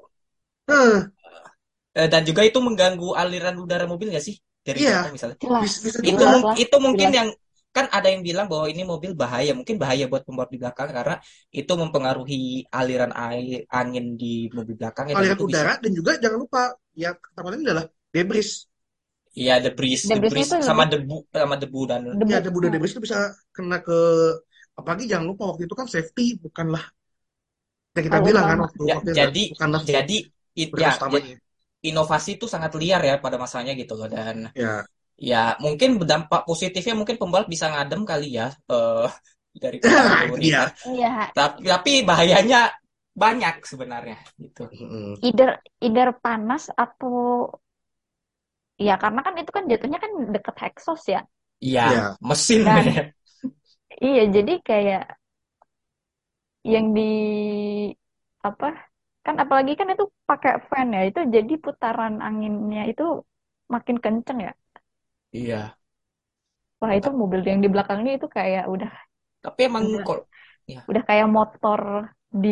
Eh, dan juga itu mengganggu aliran udara mobil nggak sih dari iya belakang misalnya? Jelas, bisa, bisa Itu jelas itu mungkin jelas. yang kan ada yang bilang bahwa ini mobil bahaya, mungkin bahaya buat pembalap di belakang karena itu mempengaruhi aliran air angin di mobil belakangnya dan aliran itu bisa udara dan juga jangan lupa ya ketakutannya adalah debris. Iya debris debris sama lebih debu sama debu dan ya debu. debu dan debris itu bisa kena ke apalagi jangan lupa waktu itu kan safety bukanlah yang kita Hal bilang kan waktu ya waktu itu jadi bukanlah jadi it, ya utamanya inovasi itu sangat liar ya pada masanya gitu loh dan ya ya mungkin berdampak positifnya mungkin pembalap bisa ngadem kali ya eh dari kan Iya, tapi tapi bahayanya banyak sebenarnya gitu. Either either panas atau ya karena kan itu kan jatuhnya kan deket exhaust ya. iya ya mesin. Dan ya iya jadi kayak yang di apa kan apalagi kan itu pakai fan ya itu jadi putaran anginnya itu makin kenceng ya. Iya. Wah itu mobil yang di belakangnya itu kayak udah tapi emang udah kok ya udah kayak motor di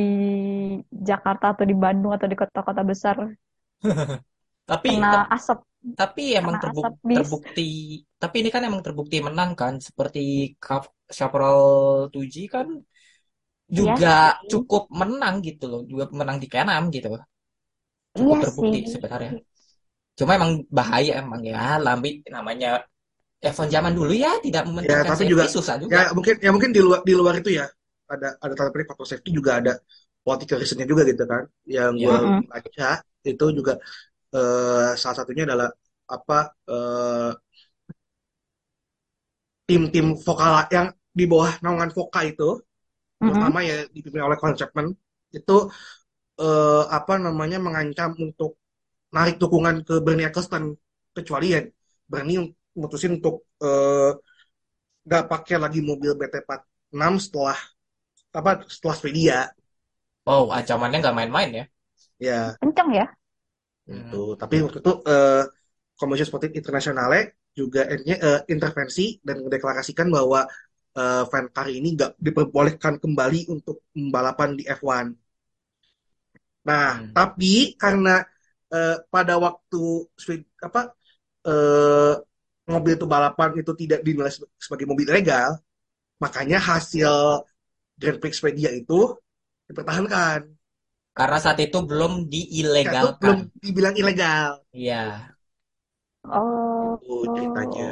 Jakarta atau di Bandung atau di kota-kota besar. Tapi kena asap. tapi emang terbuk, asap terbukti tapi ini kan emang terbukti menang kan seperti Chaparral 2J kan Iya juga sih. cukup menang gitu loh juga menang di K6 gitu. Iya cukup sih. terbukti sebenarnya cuma emang bahaya emang ya. Lambi namanya F1 zaman dulu ya tidak ya mementingkan tapi safety juga susah juga. ya mungkin ya mungkin di luar di luar itu ya ada ada tanda petik faktor safety juga ada political reasonnya juga gitu kan. Yang gue ya Mm-mm. baca itu juga eh, salah satunya adalah apa eh, tim-tim vokal yang di bawah naungan Voka itu terutama ya dipimpin oleh Colin Chapman itu eh, apa namanya mengancam untuk narik dukungan ke Bernie Ecclestone kecuali ya Bernie mutusin untuk eh, nggak pakai lagi mobil BT46 setelah apa setelah Swedia wow ancamannya nggak main-main ya ya Kenceng ya. Hmm. itu tapi waktu itu eh, Commission Sportif Internationale juga akhirnya eh, intervensi dan mendeklarasikan bahwa eh, fan car ini nggak diperbolehkan kembali untuk balapan di F1 Nah, Hmm. tapi karena eh, pada waktu apa eh, mobil itu balapan itu tidak dinilai sebagai mobil legal, makanya hasil Grand Prix Swedia itu dipertahankan. karena saat itu belum Ya, itu belum diilegalkan dibilang ilegal. iya Oh. Itu ceritanya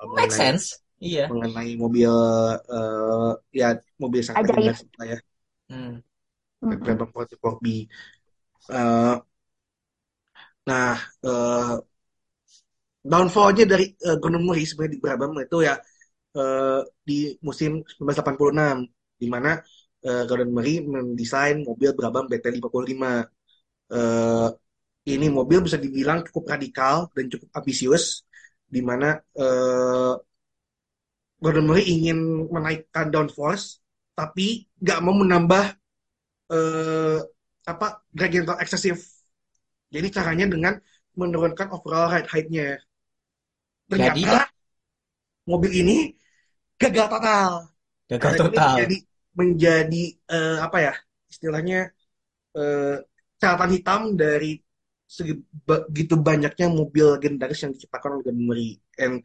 eh, make mengenai sense iya mengenai mobil eh, ya mobil sangat Ajaib. ya, Hmm. Mm-mm. Brabham 44B. Eh, nah, eh, downfall-nya dari eh, Gordon Murray sebenarnya di Brabham itu ya eh, di musim 1986 di mana eh, Gordon Murray mendesain mobil Brabham BT55. Eh, ini mobil bisa dibilang cukup radikal dan cukup ambisius di mana eh, Gordon Murray ingin menaikkan downforce tapi nggak mau menambah eh, apa gradiental eksesif. Jadi caranya dengan menurunkan overall ride height-nya. jadi Ternyata mobil ini gagal total. gagal ini total menjadi menjadi eh, apa ya istilahnya eh, catatan hitam dari segi- begitu banyaknya mobil legendaris yang diciptakan oleh Murray. And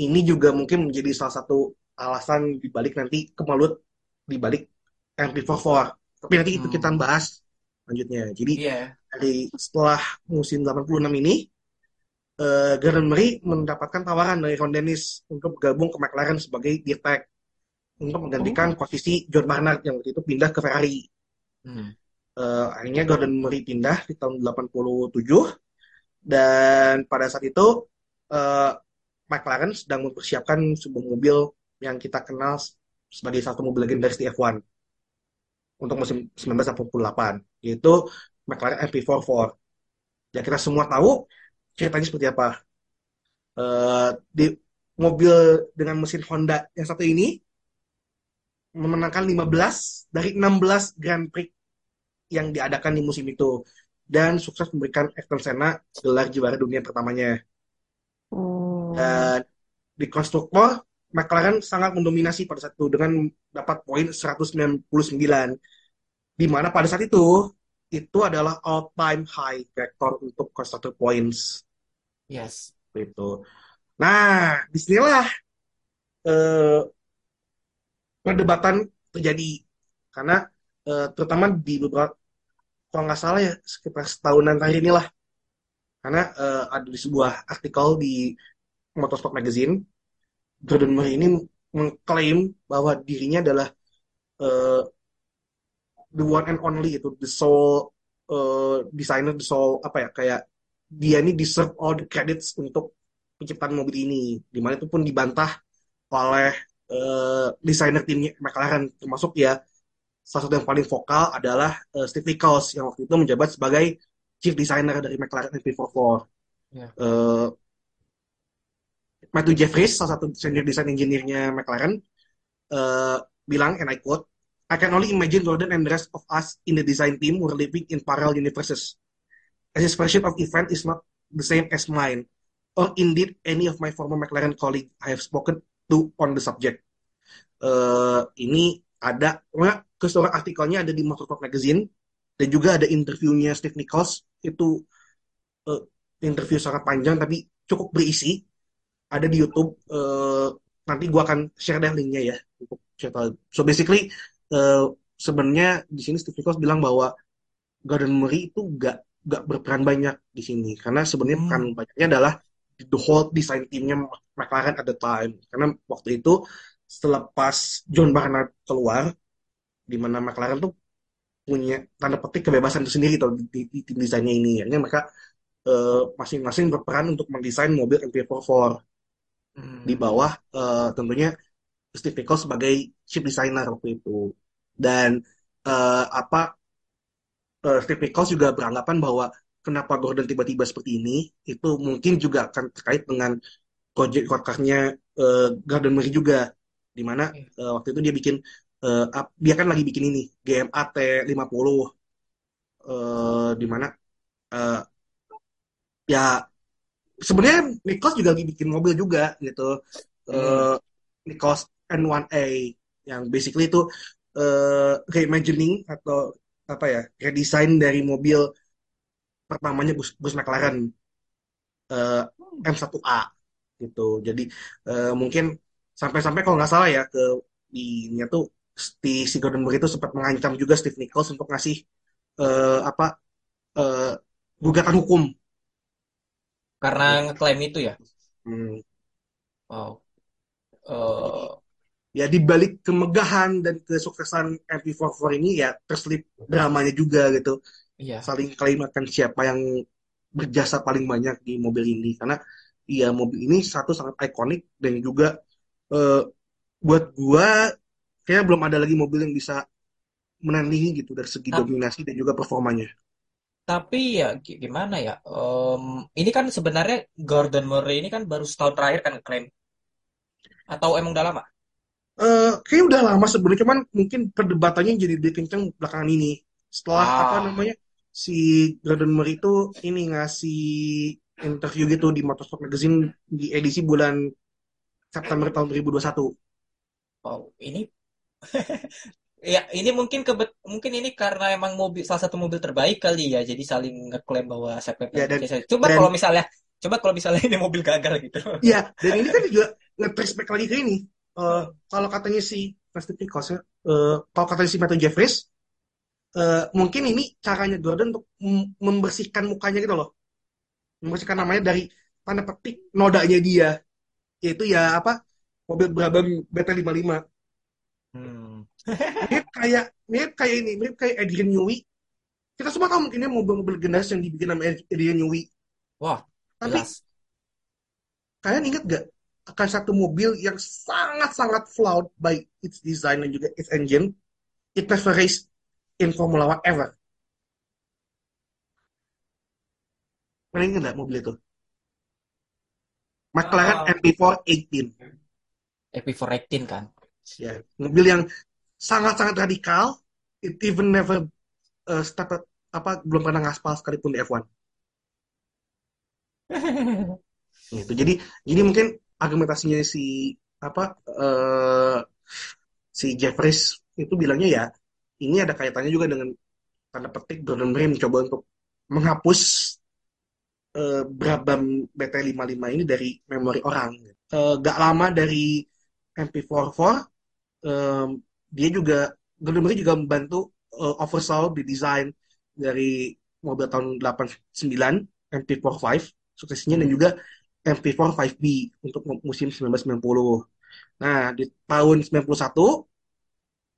ini juga mungkin menjadi salah satu alasan dibalik nanti kemalut dibalik MP44. Tapi nanti itu kita Hmm. bahas lanjutnya. Jadi Iya. dari setelah musim 86 ini, eh, Gordon Murray mendapatkan tawaran dari Ron Dennis untuk bergabung ke McLaren sebagai dirtek untuk menggantikan posisi John Barnard yang waktu itu pindah ke Ferrari. Hmm. Eh, akhirnya Gordon Murray pindah di tahun 87 dan pada saat itu eh, McLaren sedang mempersiapkan sebuah mobil yang kita kenal sebagai satu mobil legendaris di F1 untuk musim 1988 yaitu McLaren MP44. Ya kita semua tahu ceritanya seperti apa. Eh, di mobil dengan mesin Honda yang satu ini memenangkan 15 dari 16 Grand Prix yang diadakan di musim itu dan sukses memberikan Ayrton Senna gelar juara dunia pertamanya. Oh. Dan di konstruktor McLaren sangat mendominasi pada saat itu dengan dapat poin 199 di mana pada saat itu itu adalah all time high rekor untuk konstruktor points. Yes. itu. Nah, di sinilah eh, perdebatan terjadi. Karena eh, terutama di beberapa kalau nggak salah ya sekitar setahunan terakhir inilah. Karena eh, ada di sebuah artikel di Motorsport Magazine Gordon Murray ini mengklaim bahwa dirinya adalah eh, the one and only itu the sole eh, designer the sole apa ya kayak dia ini deserve all the credits untuk penciptaan mobil ini. Di mana itu pun dibantah oleh eh, desainer timnya McLaren. Termasuk ya salah satu yang paling vokal adalah eh, Steve Nichols yang waktu itu menjabat sebagai chief designer dari McLaren MP44 Ya. Eh, Matthew Jeffries salah satu senior design engineer-nya McLaren eh, bilang and I quote I can only imagine Gordon and the rest of us in the design team were living in parallel universes. As his version of event is not the same as mine or indeed any of my former McLaren colleague I have spoken to on the subject. Eh, ini ada, keseluruhan artikelnya ada di Motorsport Magazine dan juga ada interviewnya Steve Nichols. Itu eh, interview sangat panjang tapi cukup berisi ada di YouTube eh, nanti gua akan share deh linknya ya untuk cerita. So basically eh, sebenarnya di sini Steve Nichols bilang bahwa Gordon Murray itu gak gak berperan banyak di sini karena sebenarnya Hmm. peran banyaknya adalah the whole design timnya McLaren at the time karena waktu itu selepas John Barnard keluar di mana McLaren tuh punya tanda petik kebebasan tersendiri tuh di, di- di tim desainnya ini akhirnya mereka eh, masing-masing berperan untuk mendesain mobil MP44 Hmm. di bawah eh, tentunya Steve Nichols sebagai chief designer waktu itu. Dan eh, apa eh, Steve Nichols juga beranggapan bahwa kenapa Gordon tiba-tiba seperti ini itu mungkin juga akan terkait dengan project workernya eh, Gordon Murray juga. Di mana eh, waktu itu dia bikin eh, ap- dia kan lagi bikin ini GMA T50 eh, di mana eh, ya sebenarnya Nichols juga lagi bikin mobil juga gitu. Eh Nichols N1A yang basically itu eh reimagining atau apa ya redesign dari mobil pertamanya bus, bus McLaren eh, M1A gitu. Jadi eh, mungkin sampai-sampai kalau nggak salah ya ke di nya tuh si, si Gordon Murray itu sempat mengancam juga Steve Nichols untuk ngasih eh, apa eh, gugatan hukum Karena ngeklaim itu ya. Hmm. Wow. Eh, ya di balik kemegahan dan kesuksesan MP44 ini ya terselip dramanya juga gitu iya. saling klaim akan siapa yang berjasa paling banyak di mobil ini karena ya mobil ini satu sangat ikonik dan juga eh, buat gua kayaknya belum ada lagi mobil yang bisa menandingi gitu dari segi Tap- dominasi dan juga performanya Tapi ya gi- gimana ya? Em, ini kan sebenarnya Gordon Murray ini kan baru setahun terakhir kan ngeklaim. Atau emang udah lama? eh kayaknya udah lama sebenarnya cuman mungkin perdebatannya jadi lebih kencang belakangan ini setelah apa Ah. namanya si Gordon Murray itu ini ngasih interview gitu di Motorsport Magazine di edisi bulan September tahun 2021 Wow, ini ya ini mungkin kebet mungkin ini karena emang mobil salah satu mobil terbaik kali ya, jadi saling ngeklaim bahwa September. Ya, dan- Coba dan- kalau misalnya coba kalau misalnya ini mobil gagal gitu. Iya, dan ini kan juga nge-trace lagi ke ini. Eh, kalau katanya si Nichols ya, eh, kalau katanya si Matthew Jeffries, eh, mungkin ini caranya Gordon untuk mem- membersihkan mukanya gitu loh. Membersihkan namanya dari tanda petik nodanya dia. Yaitu ya apa? Mobil Brabham BT55. Hmm. Mirip kayak mirip kayak ini, mirip kayak Adrian Newey. Kita semua tahu mungkin ini mobil-mobil legendaris yang dibikin sama Adrian Newey. Wah, Tapi jelas. kalian ingat gak akan satu mobil yang sangat-sangat flawed by its design dan juga its engine? It never raced in Formula One ever. Kalian ingat gak mobil itu? McLaren Ah. MP4 18. EP418 kan. Ya, mobil yang sangat-sangat radikal. It even never uh, started apa belum pernah ngaspal sekalipun di F1. Gitu. Jadi jadi mungkin argumentasinya si apa eh, si Jeffries itu bilangnya ya ini ada kaitannya juga dengan tanda petik Gordon Murray mencoba untuk menghapus eh, Brabham BT55 ini dari memori orang. Eh, gak lama dari MP44 em, dia juga Gordon Murray juga membantu eh, oversaw di desain dari mobil tahun 89 MP45 suksesinya dan Hmm. juga MP4 5B untuk musim 1990. Nah, di tahun 91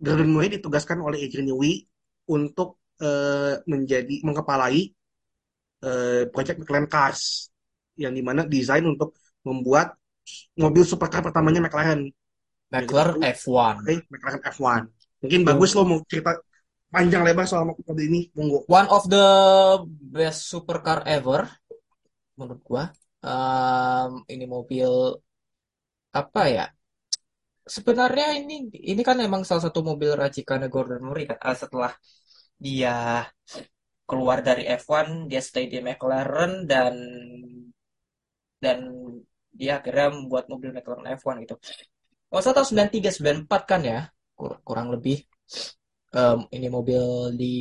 Gordon Murray ditugaskan oleh Adrian Newey untuk eh, menjadi mengepalai eh, proyek McLaren Cars yang di mana desain untuk membuat mobil supercar pertamanya McLaren McLaren F1. Oke, McLaren F1. Mungkin bagus lo mau cerita panjang lebar soal mobil ini, monggo. One of the best supercar ever menurut gua. Em, ini mobil apa ya? Sebenarnya ini ini kan emang salah satu mobil racikan Gordon Murray kan. Ah, setelah dia keluar dari F1, dia stay di McLaren dan dan dia akhirnya membuat mobil McLaren F1 gitu. Oh, saya tahu 93 94 kan ya, kur- kurang lebih. Em, ini mobil di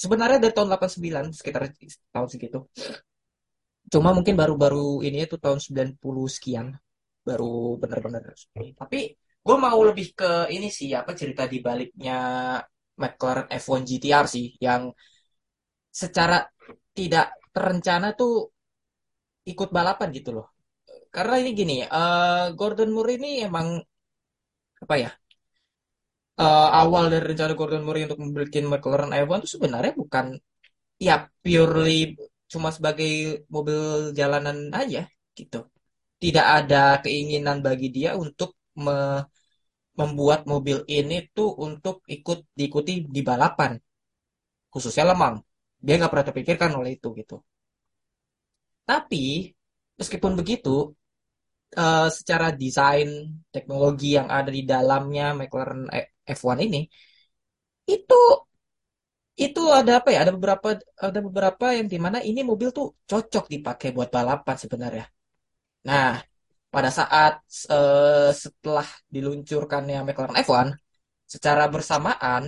sebenarnya dari tahun 89 sekitar tahun segitu. Cuma mungkin baru-baru ini itu tahun 90 sekian baru benar-benar resmi. Tapi gue mau lebih ke ini sih apa cerita di baliknya McLaren F1 GTR sih yang secara tidak terencana tuh ikut balapan gitu loh. Karena ini gini, eh, Gordon Moore ini emang apa ya? eh, awal dari rencana Gordon Murray untuk membuat McLaren F1 itu sebenarnya bukan ya purely cuma sebagai mobil jalanan aja gitu. Tidak ada keinginan bagi dia untuk me- membuat mobil ini tuh untuk ikut diikuti di balapan, khususnya Le Mans. Dia nggak pernah terpikirkan oleh itu gitu. Tapi meskipun begitu, eh, secara desain teknologi yang ada di dalamnya McLaren E- F1 ini itu itu ada apa ya? Ada beberapa ada beberapa yang di mana ini mobil tuh cocok dipakai buat balapan sebenarnya. Nah pada saat eh, setelah diluncurkannya McLaren F1 secara bersamaan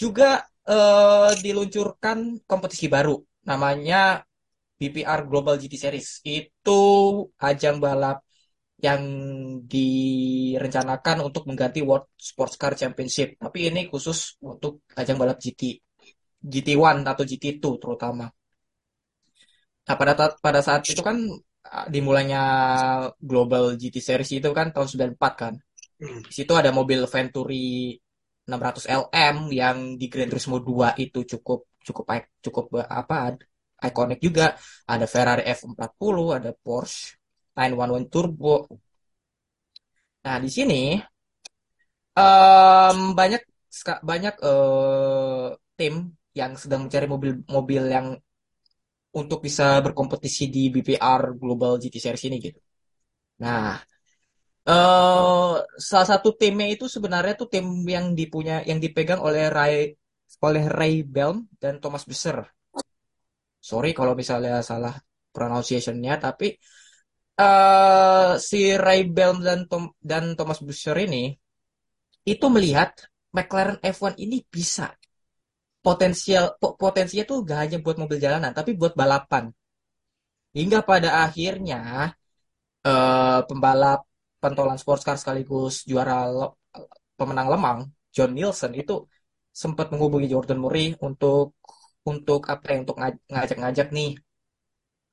juga eh, diluncurkan kompetisi baru. Namanya BPR Global GT Series itu ajang balap yang direncanakan untuk mengganti World Sports Car Championship. Tapi ini khusus untuk ajang balap GT, GT1 atau GT2 terutama. Nah, pada pada saat itu kan dimulainya Global GT Series itu kan tahun 94 kan. Hmm. Di situ ada mobil Venturi 600 LM yang di Gran Turismo 2 itu cukup cukup cukup apa ikonik juga. Ada Ferrari F40, ada Porsche 911 Turbo. Nah, di sini em, banyak banyak eh, tim yang sedang mencari mobil-mobil yang untuk bisa berkompetisi di BPR Global GT Series ini gitu. Nah, eh salah satu timnya itu sebenarnya tuh tim yang dipunya yang dipegang oleh Ray oleh Ray Belm dan Thomas Busser. Sorry kalau misalnya salah pronunciation-nya, tapi eh si Ray Belm dan Tom dan Thomas Busser ini itu melihat McLaren F1 ini bisa potensial po- potensinya tuh gak hanya buat mobil jalanan, tapi buat balapan. Hingga pada akhirnya eh, pembalap pentolan sports car sekaligus juara Le- pemenang Le Mans John Nielsen itu sempat menghubungi Jordan Murray untuk untuk apa ya untuk ngaj- ngajak-ngajak nih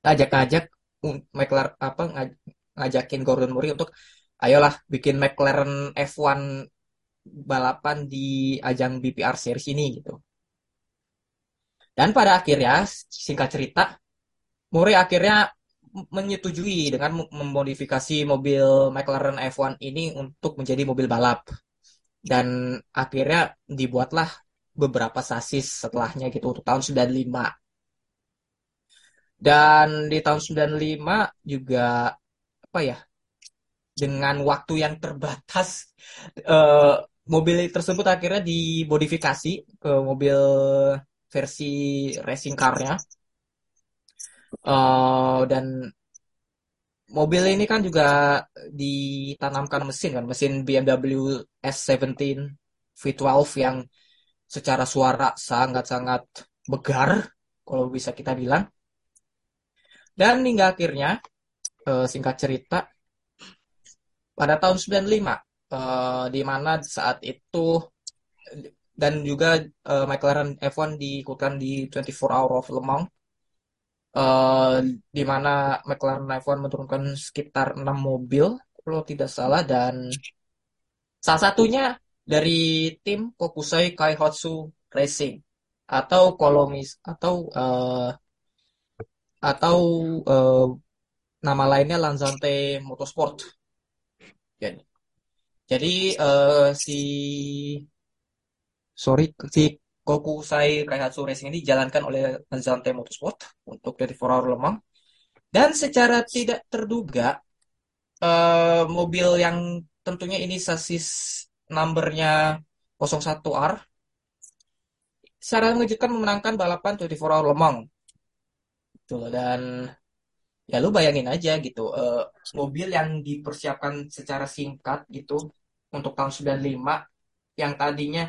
ngajak-ngajak McLaren apa ngaj- ngajakin Gordon Murray untuk ayolah bikin McLaren F1 balapan di ajang BPR Series ini gitu. Dan pada akhirnya singkat cerita Murray akhirnya menyetujui dengan memodifikasi mobil McLaren F1 ini untuk menjadi mobil balap. Dan akhirnya dibuatlah beberapa sasis setelahnya gitu untuk tahun 95. Dan di tahun 95 juga apa ya? Dengan waktu yang terbatas eh, mobil tersebut akhirnya dimodifikasi ke mobil versi racing car-nya. Eh, dan mobil ini kan juga ditanamkan mesin kan, mesin BMW S17 V12 yang secara suara sangat-sangat begar, kalau bisa kita bilang. Dan hingga akhirnya, eh, singkat cerita, pada tahun 95, eh, di mana saat itu dan juga eh, McLaren F1 diikutkan di 24 Hour of Le Mans, eh, di mana McLaren F1 menurunkan sekitar 6 mobil, kalau tidak salah, dan salah satunya dari tim Kokusai Kaihatsu Racing atau Kolomis atau eh, atau eh, nama lainnya Lanzante Motorsport. Jadi, jadi eh, si sorry si Kokusai Kaihatsu Racing ini dijalankan oleh Lanzante Motorsport untuk 24 Hour Le. Dan secara tidak terduga eh, mobil yang tentunya ini sasis numbernya 01R secara mengejutkan memenangkan balapan 24 Hour Le Mans gitu dan ya lu bayangin aja gitu eh, mobil yang dipersiapkan secara singkat gitu untuk tahun 95 yang tadinya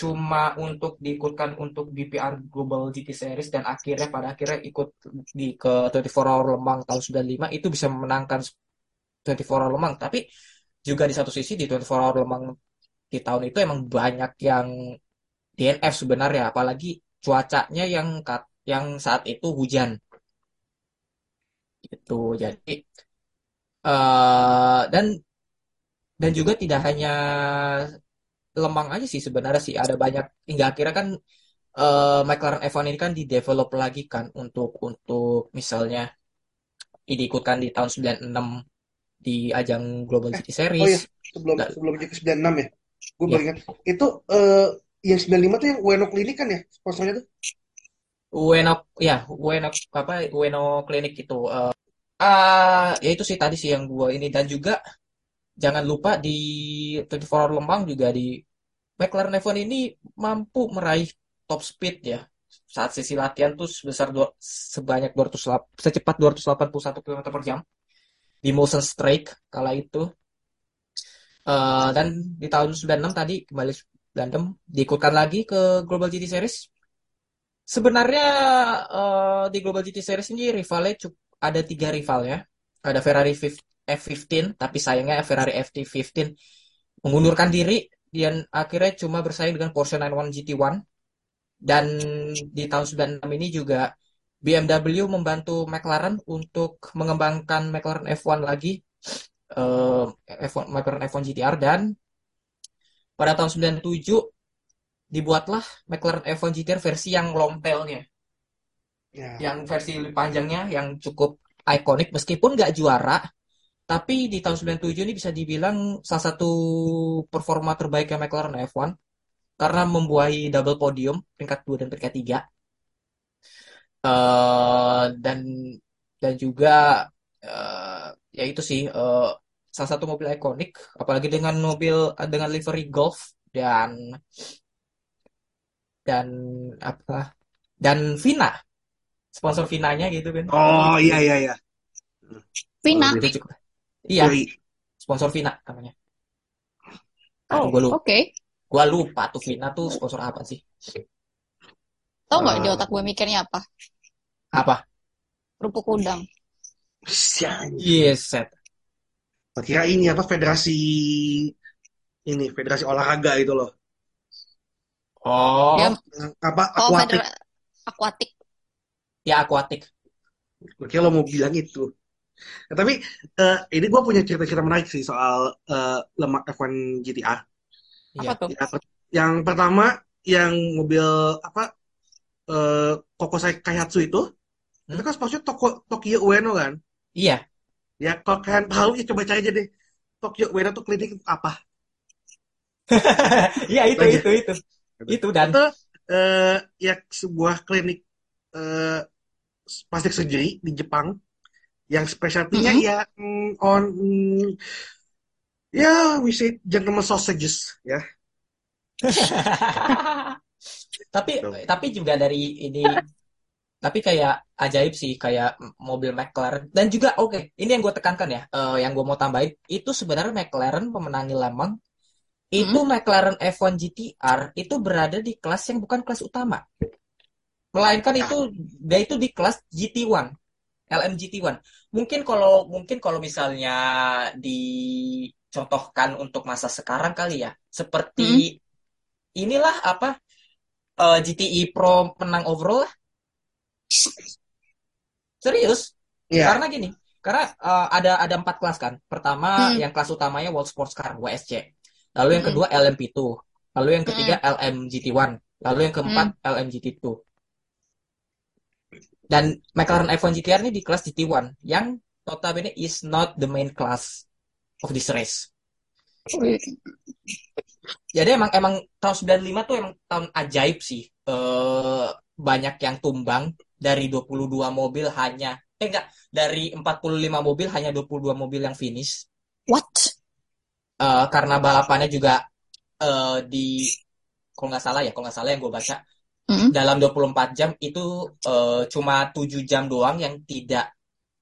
cuma untuk diikutkan untuk BPR Global GT Series dan akhirnya pada akhirnya ikut di ke 24 Hour Le Mans tahun 95 itu bisa memenangkan 24 Hour Le Mans tapi juga di satu sisi di 24 Hour Le Mans di tahun itu emang banyak yang DNF sebenarnya apalagi cuacanya yang yang saat itu hujan. Gitu jadi eh dan dan juga tidak hanya Lemang aja sih sebenarnya sih. Ada banyak hingga akhirnya kan eh, McLaren F1 ini kan di-develop lagi kan untuk untuk misalnya diikutkan di tahun 96 di ajang Global GT Oh iya, Series. sebelum Dan- sebelum ke 96 ya. Gue Iya. ingat. Itu eh, yang 95 tuh yang Ueno Clinic kan ya sponsornya tuh? Ueno ya Ueno apa Ueno Clinic itu eh ah, ya itu sih tadi sih yang gua ini dan juga jangan lupa di 24 Hour Lembang juga di McLaren F1 ini mampu meraih top speed ya saat sesi latihan tuh sebesar dua, sebanyak 200 lap- secepat 281 km per jam di motion strike kala itu Eh, dan di tahun 96 tadi kembali 96 diikutkan lagi ke Global GT Series Sebenarnya eh, di Global GT Series ini rivalnya cukup ada tiga rival ya. Ada Ferrari fif- F15, tapi sayangnya Ferrari FT15 mengundurkan diri dan akhirnya cuma bersaing dengan Porsche 911 GT1. Dan di tahun 96 ini juga BMW membantu McLaren untuk mengembangkan McLaren F1 lagi, eh, F1, McLaren F1 GTR dan pada tahun 97 dibuatlah McLaren F1 GTR versi yang long tailnya, Ya. yang versi panjangnya, yang cukup ikonik meskipun nggak juara, tapi di tahun 97 ini bisa dibilang salah satu performa terbaiknya McLaren F1 karena membuahi double podium peringkat 2 dan peringkat 3. Eh, dan dan juga eh, ya itu sih eh, salah satu mobil ikonik apalagi dengan mobil dengan livery Golf dan dan apa dan Vina. Sponsor Vinanya gitu kan Oh iya iya iya. Vina. itu cukup. Iya. Sponsor Vina namanya. Oh, gue lupa oke. gua lupa tuh Vina tuh sponsor apa sih Tahu nggak di Ah. otak gue mikirnya apa? apa Kerupuk udang. Sian. yes set Kira ini apa federasi ini federasi olahraga itu loh. Oh, Ya, Yang apa oh, akuatik. federa- akuatik. ya akuatik. Kira lo mau bilang itu. Nah, tapi eh, ini gue punya cerita-cerita menarik sih soal eh, lemak F1 GTR. Iya. Apa tuh? Yang, per- yang pertama yang mobil apa eh Kokosai Kaihatsu itu Hmm? itu kan sponsornya Toko, Tokyo Ueno kan? Iya. Ya kalau kalian tahu ya coba cari aja deh Tokyo Ueno tuh klinik apa? Iya itu Aja. itu itu. Itu dan Itu eh ya sebuah klinik eh plastik surgery di Jepang yang spesialtinya Mhm. ya mm, on mm, ya we say gentleman sausages ya. tapi Tuh. tapi juga dari ini tapi kayak ajaib sih kayak mobil McLaren. Dan juga oke ini yang gue tekankan ya eh, yang gue mau tambahin. Itu sebenarnya McLaren pemenangi Le Mans itu McLaren F1 GTR itu berada di kelas yang bukan kelas utama. Melainkan itu dia itu di kelas GT1 LM GT1 mungkin kalau mungkin kalau misalnya dicontohkan untuk masa sekarang kali ya seperti inilah apa eh, GTI Pro menang overall lah. Serius? Iya. Karena gini, karena eh, ada ada empat kelas kan. Pertama Hmm. yang kelas utamanya World Sports Car WSC. Lalu yang Hmm. kedua LMP2. Lalu yang ketiga LM GT1. Lalu yang keempat LM GT2. Dan McLaren F1 GTR ini di kelas GT1 yang notabene is not the main class of this race. Jadi emang emang tahun 95 tuh emang tahun ajaib sih. Eh banyak yang tumbang dari 22 mobil hanya eh enggak dari 45 mobil hanya 22 mobil yang finish. What? Eh, karena balapannya juga eh, di kalau nggak salah ya, kalau nggak salah yang gue baca Mm. dalam 24 jam itu eh, cuma 7 jam doang yang tidak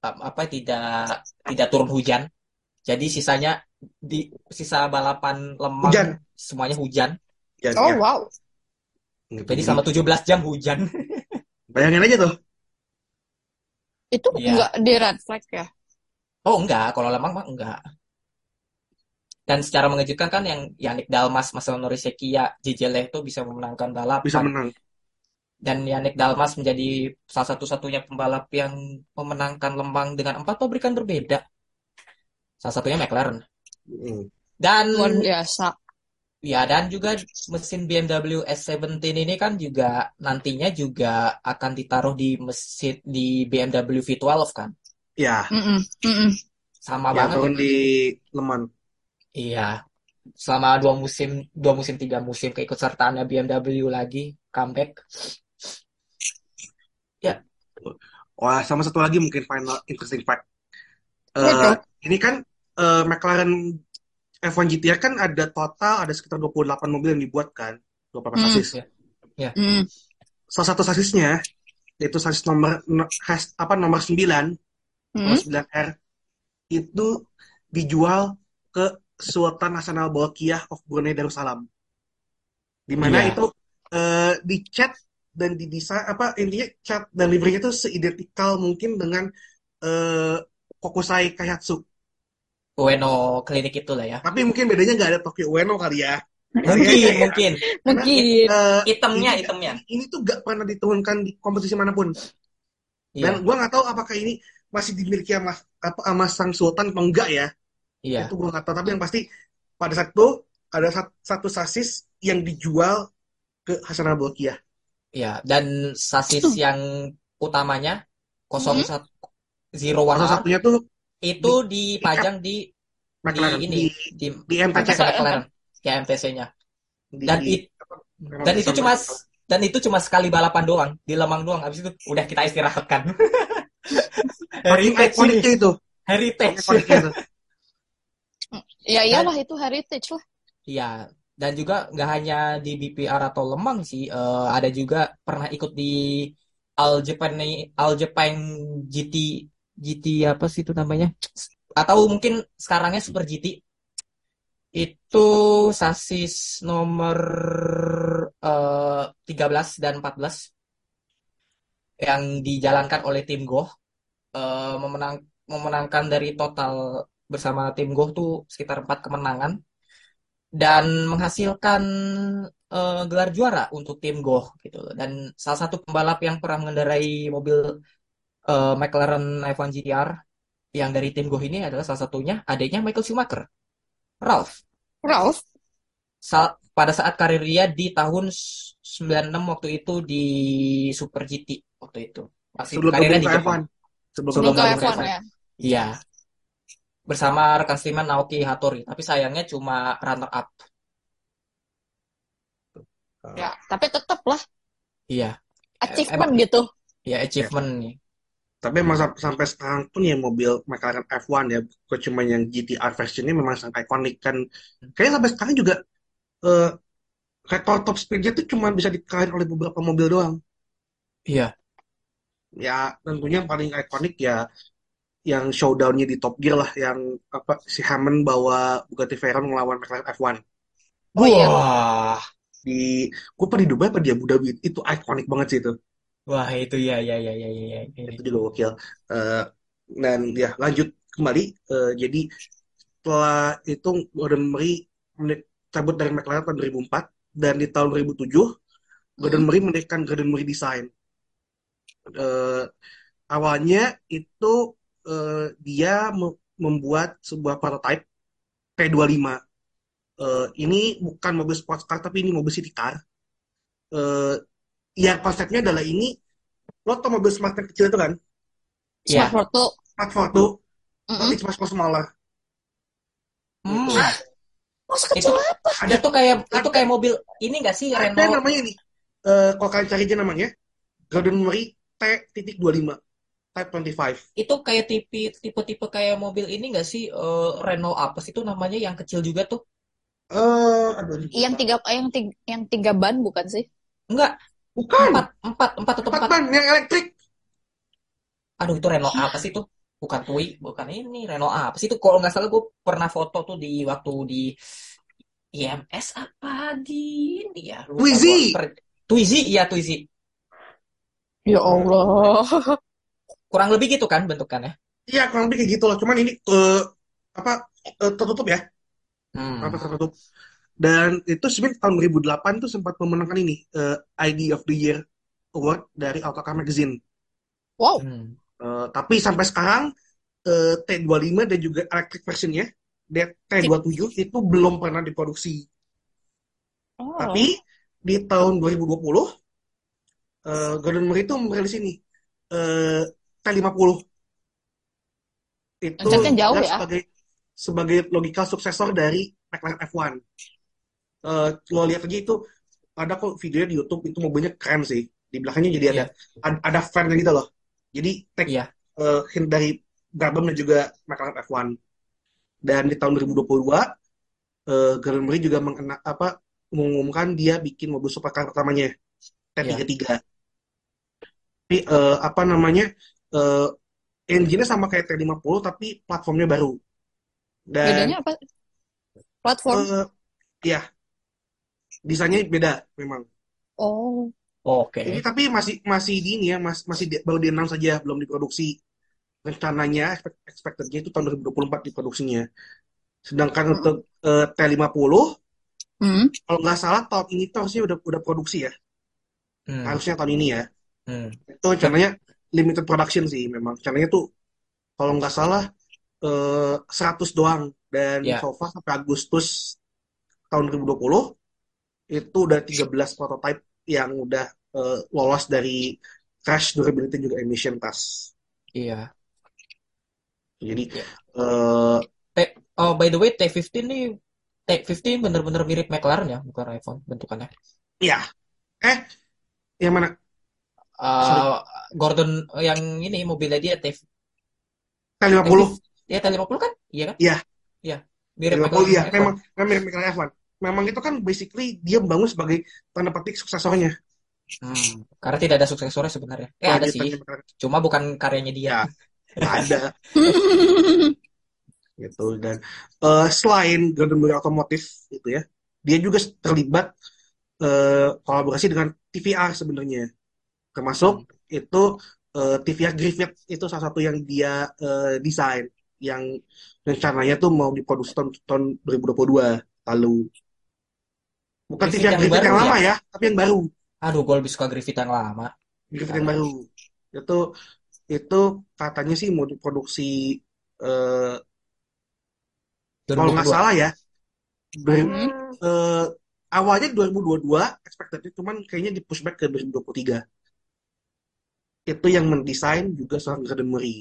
ap- apa tidak tidak turun hujan. Jadi sisanya di sisa balapan lemang Hujan. semuanya hujan. Ya, Oh ya. wow. Jadi selama 17 jam hujan. Bayangin aja tuh. Itu Iya. nggak di red flag ya? Oh enggak, kalau lemang mah enggak. Dan secara mengejutkan kan yang Yannick Dalmas, Norisekia, JJ Lehto bisa memenangkan balapan. Bisa menang. Dan Yannick Dalmas menjadi salah satu-satunya pembalap yang memenangkan Lembang dengan empat pabrikan berbeda. Salah satunya McLaren. Mm. Dan Luar biasa. ya dan juga mesin BMW S17 ini kan juga nantinya juga akan ditaruh di mesin di BMW V12 kan. Ya, Mm-mm. Mm-mm. Sama yang banget turun di Leman. Iya, selama dua musim, dua musim tiga musim keikutsertaannya BMW lagi comeback. Wah, sama satu lagi mungkin final interesting fact. Eh, Apa ini kan eh, McLaren F1 GTR kan ada total ada sekitar 28 mobil yang dibuat kan, 28 Hmm. sasis. Mm. Salah satu sasisnya yaitu sasis nomor no- has- apa nomor 9, nomor Mm. 9R itu dijual ke Sultan Nasional Bolkiah of Brunei Darussalam. Di mana Iya. itu eh, dicat dan didesain apa intinya cat dan liverynya itu seidentikal mungkin dengan eh, Kokusai Kaihatsu. Ueno klinik itu lah ya. Tapi mungkin bedanya nggak ada Tokyo Ueno kali ya. Mungkin, iya. mungkin. Karena, Mungkin. eh, Itemnya, ini, itemnya. Ini tuh nggak pernah diturunkan di kompetisi mana pun. Dan Iya, gua nggak tahu apakah ini masih dimiliki sama, apa, sama sang sultan atau enggak ya. iya. Itu gua nggak tahu. Tapi yang pasti pada saat itu ada sat- satu sasis yang dijual ke Hasanah Bolkiah. Iya, dan sasis yang utamanya 01 Zero One Salah R satunya tuh itu dipajang di di ini di, di di MTC. McLaren, ya MTC-nya. Dan di- it- Dan itu cuma dan itu cuma sekali balapan doang di Lemang doang. Habis itu udah kita istirahatkan. Heritage ini, ikoniknya itu. heritage. Itu. Ya iyalah itu heritage lah. Iya, dan juga nggak hanya di BPR atau Lemang sih, eh, ada juga pernah ikut di All Japan All Japan GT GT apa sih itu namanya? Atau mungkin sekarangnya Super GT. Itu sasis nomor eh, 13 dan 14 yang dijalankan oleh tim Goh eh, memenang memenangkan dari total bersama tim Goh tuh sekitar 4 kemenangan dan menghasilkan eh, gelar juara untuk tim Go gitu. Dan salah satu pembalap yang pernah mengendarai mobil eh, McLaren F1 GTR yang dari tim Go ini adalah salah satunya adiknya Michael Schumacher, Ralph. Ralph? Sa- pada saat karir dia di tahun 96 waktu itu di Super GT waktu itu. Masih Sebelum karirnya di Jepang. F1. Sebelum Sebelum Sebelum ke gabung ke F1 F1. ya. Iya, bersama rekan setimnya Naoki Hattori, tapi sayangnya cuma runner up. Ya, tapi tetap lah Iya, achievement gitu. ya achievement nih. Tapi emang sam- sampai sekarang pun ya mobil McLaren F1 ya, bukan cuma yang GTR versionnya memang sangat ikonik kan. Kayaknya sampai sekarang juga eh, rekor top speednya tuh cuma bisa dikalahin oleh beberapa mobil doang. Iya, Ya tentunya yang paling ikonik ya yang showdownnya di Top Gear lah, yang apa si Hammond bawa Bugatti Veyron melawan McLaren F1 Oh iya. wah, di gue pernah di Dubai apa di Abu Dhabi itu ikonik banget sih itu. Wah itu ya ya ya ya ya ya. itu juga gokil. Eh, dan ya lanjut kembali. Eh, jadi setelah itu Gordon Murray cabut dari McLaren tahun 2004 dan di tahun 2007 Gordon Murray mendirikan Gordon Murray Design. Eh, awalnya itu eh, dia me- membuat sebuah prototype T25. Eh, ini bukan mobil sports car tapi ini mobil city car. Eh, yang konsepnya adalah ini lo tau mobil smart yang kecil itu kan? Iya. Smart Fortwo. Smart Mm-mm. tapi cuma smaller. Hmm, Masa itu kecil apa? ada tuh kayak itu kayak mobil ini nggak sih Ada Renault? namanya nih. Eh kalau kalian cari aja namanya, Gordon Murray T.25 Type 25. Itu kayak tipe tipe-tipe kayak mobil ini nggak sih eh, Renault apa sih itu namanya yang kecil juga tuh? Eh, aduh, lupa. Yang tiga, yang tiga, yang tiga ban bukan sih? Enggak, bukan empat empat empat atau empat empat. ban yang elektrik. Aduh itu Renault apa sih tuh? Bukan Tui, bukan ini Renault apa sih itu? Kalau nggak salah gue pernah foto tuh di waktu di IMS apa di ini ya? Twizy. Twizy, iya Twizy. Ya Allah. Kurang lebih gitu kan bentukannya. Iya kurang lebih kayak gitu loh. Cuman ini eh apa eh, tertutup ya, Hmm. apa tertutup. Dan itu sebenarnya tahun 2008 tuh sempat memenangkan ini eh, ID of the Year Award dari Autocar Magazine. Wow. Hmm. Eh, tapi sampai sekarang eh, T25 dan juga electric versionnya dan T27 itu belum pernah diproduksi. Oh. Tapi di tahun 2020 eh, Gordon Murray itu merilis ini eh, T50. Itu jauh ya. sebagai sebagai logika suksesor dari McLaren F1. Eh, lo lihat aja itu ada kok videonya di YouTube itu mobilnya keren sih. Di belakangnya jadi ada ada, ada fan gitu loh. Jadi take Iya. eh, hint dari Brabham dan juga McLaren F1. Dan di tahun 2022 eh, Gordon Murray juga mengena, apa mengumumkan dia bikin mobil supercar pertamanya T33. Tapi eh, apa namanya? eh engine-nya sama kayak T50 tapi platformnya baru. Dan Bedanya apa? Platform. eh, ya desainnya beda memang. Oh. Oke. Ini tapi masih masih di ini ya, mas, masih di- baru di announce saja, belum diproduksi. Rencananya expect- expected-nya itu tahun 2024 diproduksinya. Sedangkan Hmm. untuk eh, T50 Hmm. kalau nggak salah tahun ini tuh harusnya udah udah produksi ya. Hmm. Harusnya tahun ini ya. Hmm. Itu rencananya limited production sih memang. Rencananya tuh kalau nggak salah eh, 100 doang dan Ya. so far sampai Agustus tahun 2020 itu udah 13 prototype yang udah eh, lolos dari crash durability juga emission test. Iya. Jadi Ya. eh, T- oh by the way T15 nih T15 bener-bener mirip McLaren ya, bukan iPhone bentukannya. ya eh yang mana? Eh, Gordon yang ini mobilnya dia T T50. Ya T50 kan? Iya kan? Iya. Iya. Mirip T50 McLaren iya, F1. memang memang mirip McLaren F1. Memang itu kan basically dia membangun sebagai tanda petik suksesornya. Hmm, karena tidak ada suksesornya sebenarnya. Eh ada sih, cuma bukan karyanya dia. Ya. Ada gitu dan eh, selain Gordon Murray Automotive gitu ya dia juga terlibat eh, kolaborasi dengan TVR sebenarnya termasuk itu eh, TVR Griffith itu salah satu yang dia eh, desain yang rencananya tuh mau diproduksi tahun, tahun 2022 lalu. Bukan Griffith tidak yang Griffith yang baru lama ya? ya, tapi yang baru. Aduh, gue lebih suka Griffith yang lama. Griffith yang baru. Itu itu katanya sih mau diproduksi eh, kalau nggak 2022. salah ya, ber- Hmm. eh, awalnya 2022 expected cuman kayaknya di pushback ke 2023. Itu yang mendesain juga seorang Gordon Murray.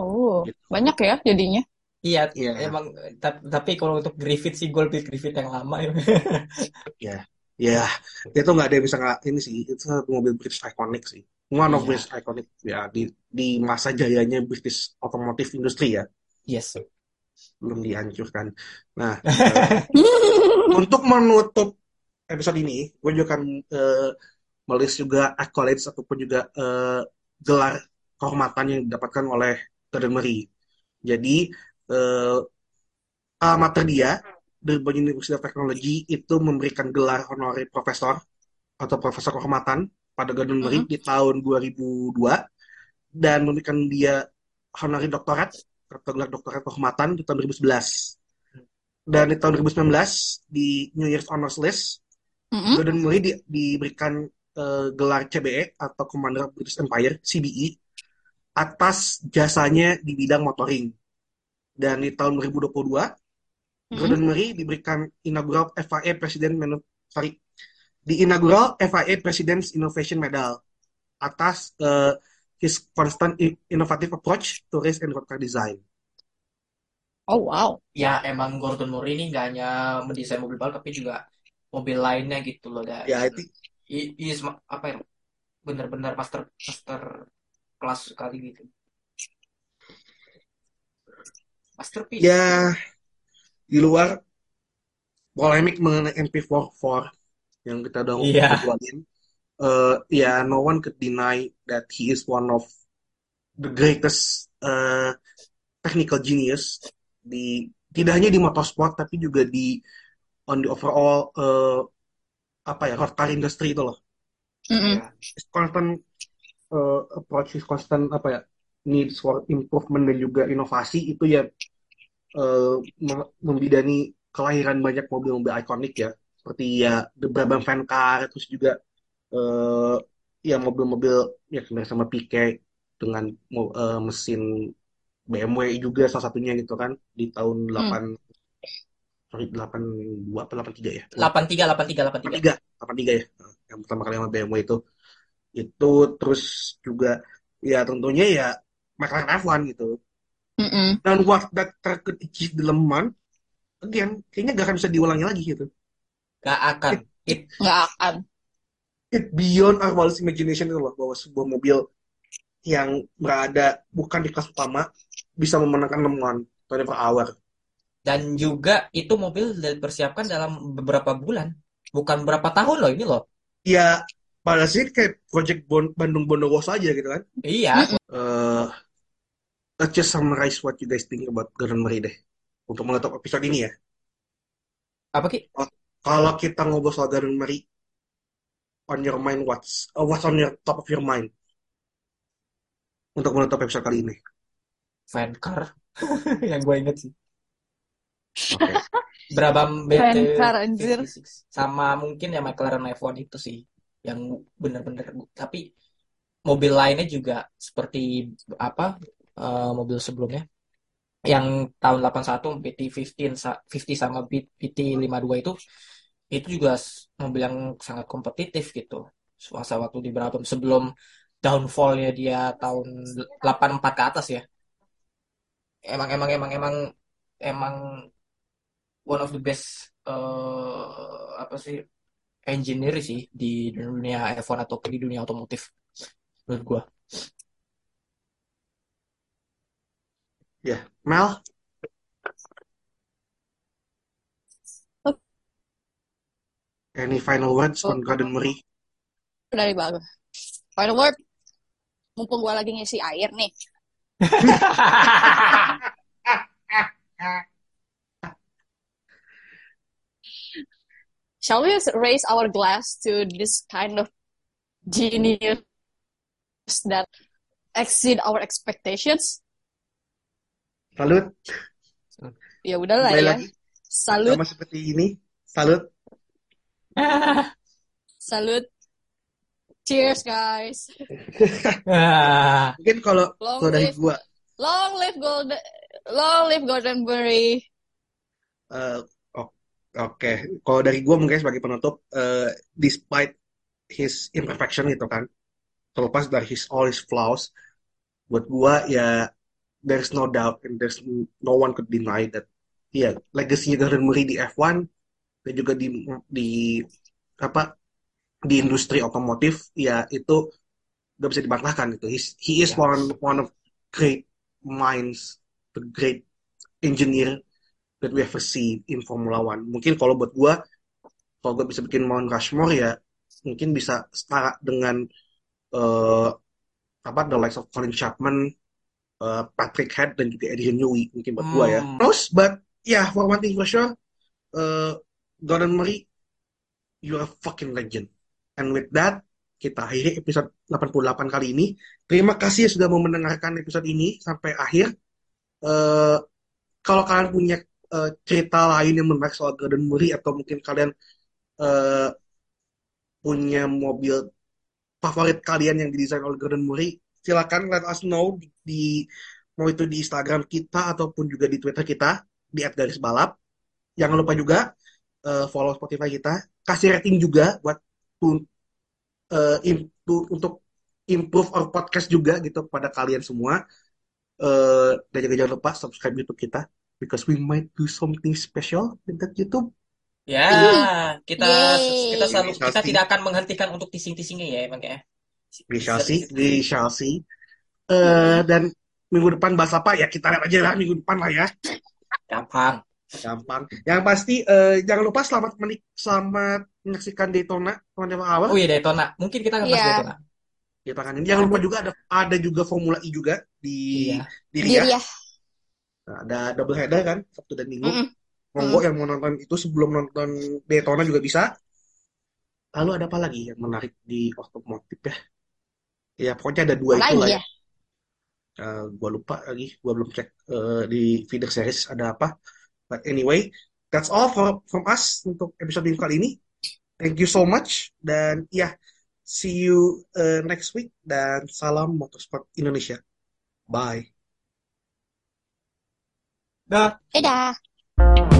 Oh, Gitu. banyak ya jadinya. Iya, Iya. emang ta- tapi kalau untuk Griffith sih gue lebih Griffith yang lama ya. Ya, ya itu nggak ada yang bisa nggak ini sih. Itu satu mobil British iconic sih. One of Iya. British iconic ya di di masa jayanya British automotive industry ya Yes. belum dihancurkan. Nah, eh, untuk menutup episode ini, gue juga akan eh, melis juga accolades ataupun juga eh, gelar kehormatan yang didapatkan oleh Gordon Murray. Jadi eh, alma dia Durban University of Technology itu memberikan gelar honorary profesor atau profesor kehormatan pada Gordon Murray di tahun 2002 dan memberikan dia honorary doktorat atau gelar doktorat kehormatan di tahun 2011. Dan di tahun 2019 di New Year's Honors List, Mm-mm. Gordon Murray di- diberikan eh, gelar CBE atau Commander of British Empire CBE atas jasanya di bidang motoring. Dan di tahun 2022 Mm-mm. Gordon Murray diberikan inaugural FIA President Menu- sorry di inaugural FIA President's Innovation Medal atas eh, his constant innovative approach to race and road car design. Oh, wow. Ya emang Gordon Murray ini nggak hanya mendesain mobil balap tapi juga mobil lainnya gitu loh. Dan Ya itu i- is apa ya? Bener-bener master master kelas sekali gitu. Masterpiece. ya di luar polemik mengenai MP44 yang kita udah Iya. ngobrolin, eh, ya no one could deny that he is one of the greatest eh, technical genius di tidak hanya di motorsport tapi juga di on the overall eh, apa ya road car industry itu loh. Mm-mm. Ya. His constant eh, approach, his constant apa ya needs for improvement dan juga inovasi itu ya mem- membidani kelahiran banyak mobil-mobil ikonik ya. Seperti ya The Brabham Fan Car terus juga eh, ya mobil-mobil ya sebenarnya sama Piquet dengan eh, mesin BMW juga salah satunya gitu kan di tahun 8 sorry 82 apa 83 ya? 83 83 83. 83 83 ya. Yang pertama kali sama BMW itu. Itu terus juga ya tentunya ya McLaren F1 gitu Mm-mm. dan what that car could achieve di Le Mans again kayaknya gak akan bisa diulangi lagi gitu Gak akan. It, Nggak akan. it beyond our wildest imagination itu loh bahwa sebuah mobil yang berada bukan di kelas utama bisa memenangkan Le Mans 24 hour dan juga itu mobil dipersiapkan dalam beberapa bulan. Bukan berapa tahun loh ini loh. ya pada sih kayak project Bon- Bandung Bondowoso aja gitu kan Iya. Eh, let's just summarize what you guys think about Gordon Murray deh untuk menutup episode ini ya Apa Ki? kalau kita ngobrol soal Gordon Murray on your mind what's uh, what's on your top of your mind untuk menutup episode kali ini Fan car. Yang gue inget sih. oke Brabham BT Fan car, anjir. 56. Sama mungkin ya McLaren F1 itu sih. Yang bener-bener. Tapi mobil lainnya juga seperti apa eh, mobil sebelumnya. Yang tahun 81 PT15 sa- 50 sama PT52 itu itu juga mobil yang sangat kompetitif gitu. Masa waktu di Brabham sebelum downfallnya dia tahun 84 ke atas ya. Emang emang emang emang emang one of the best eh, apa sih engineer sih di dunia F1 atau di dunia otomotif menurut gua. Ya Mel any final words on Gordon Murray Dari bagus. Final word. Mumpung gua lagi ngisi air nih. Shall we raise our glass to this kind of genius that exceed our expectations? Salut Ya udahlah ya. lagi Salut, sama seperti ini. Salut. salut. Cheers, guys. Mungkin kalau Long kalau dari live, gua long live Golden, long live Goldenberry. eh, o- oke, Kalau dari gua mungkin sebagai penutup, eh, despite his imperfection gitu kan, terlepas dari his all his flaws, buat gua ya there's no doubt and there's no one could deny that ya legacy Gordon Murray di F1 dan juga di di apa di industri otomotif ya itu gak bisa dibantahkan gitu. He's, he is Ya. one one of great minds, the great engineer that we ever see in Formula One. Mungkin kalau buat gua, kalau gua bisa bikin Mount Rushmore ya mungkin bisa setara dengan eh, apa the likes of Colin Chapman, eh, Patrick Head dan juga Adrian Newey mungkin buat gua ya. Hmm. Terus, but yeah, for one thing for sure, eh, Gordon Murray, you're a fucking legend. And with that, kita akhiri episode 88 kali ini. Terima kasih sudah mau mendengarkan episode ini sampai akhir. Eh, kalau kalian punya eh, cerita lain yang menarik soal Gordon Murray atau mungkin kalian eh, punya mobil favorit kalian yang didesain oleh Gordon Murray, silakan let us know di, di- mau itu di Instagram kita ataupun juga di Twitter kita di @garisbalap. Jangan lupa juga eh, follow Spotify kita, kasih rating juga buat tu- eh, tu- untuk improve our podcast juga gitu kepada kalian semua. Eh, dan juga jangan lupa subscribe YouTube kita because we might do something special with that YouTube. Ya, kita Yeay. kita selalu shall kita see. tidak akan menghentikan untuk tising-tisingnya ya emang ya. We shall see, we shall see. Eh, dan minggu depan bahas apa ya kita lihat aja lah minggu depan lah ya. Gampang. Gampang. Yang pasti eh, jangan lupa selamat menik selamat menyaksikan Daytona teman-teman awal. Oh iya Daytona. Mungkin kita akan bahas Iya. Daytona. Kita kan ini jangan lupa juga ada ada juga Formula E juga di Iya. di Riyadh. ya. Nah, ada double header kan Sabtu dan Minggu. Mm-mm. Monggo yang mau nonton itu sebelum nonton Daytona juga bisa. Lalu ada apa lagi yang menarik di otomotif ya? Ya pokoknya ada dua itu Lagi lah ya. ya. Eh, gua lupa lagi, gua belum cek eh, di feeder series ada apa. But anyway, that's all for, from us untuk episode minggu kali ini. Thank you so much dan ya see you eh, next week dan salam motorsport Indonesia. Bye. Dah. Dadah.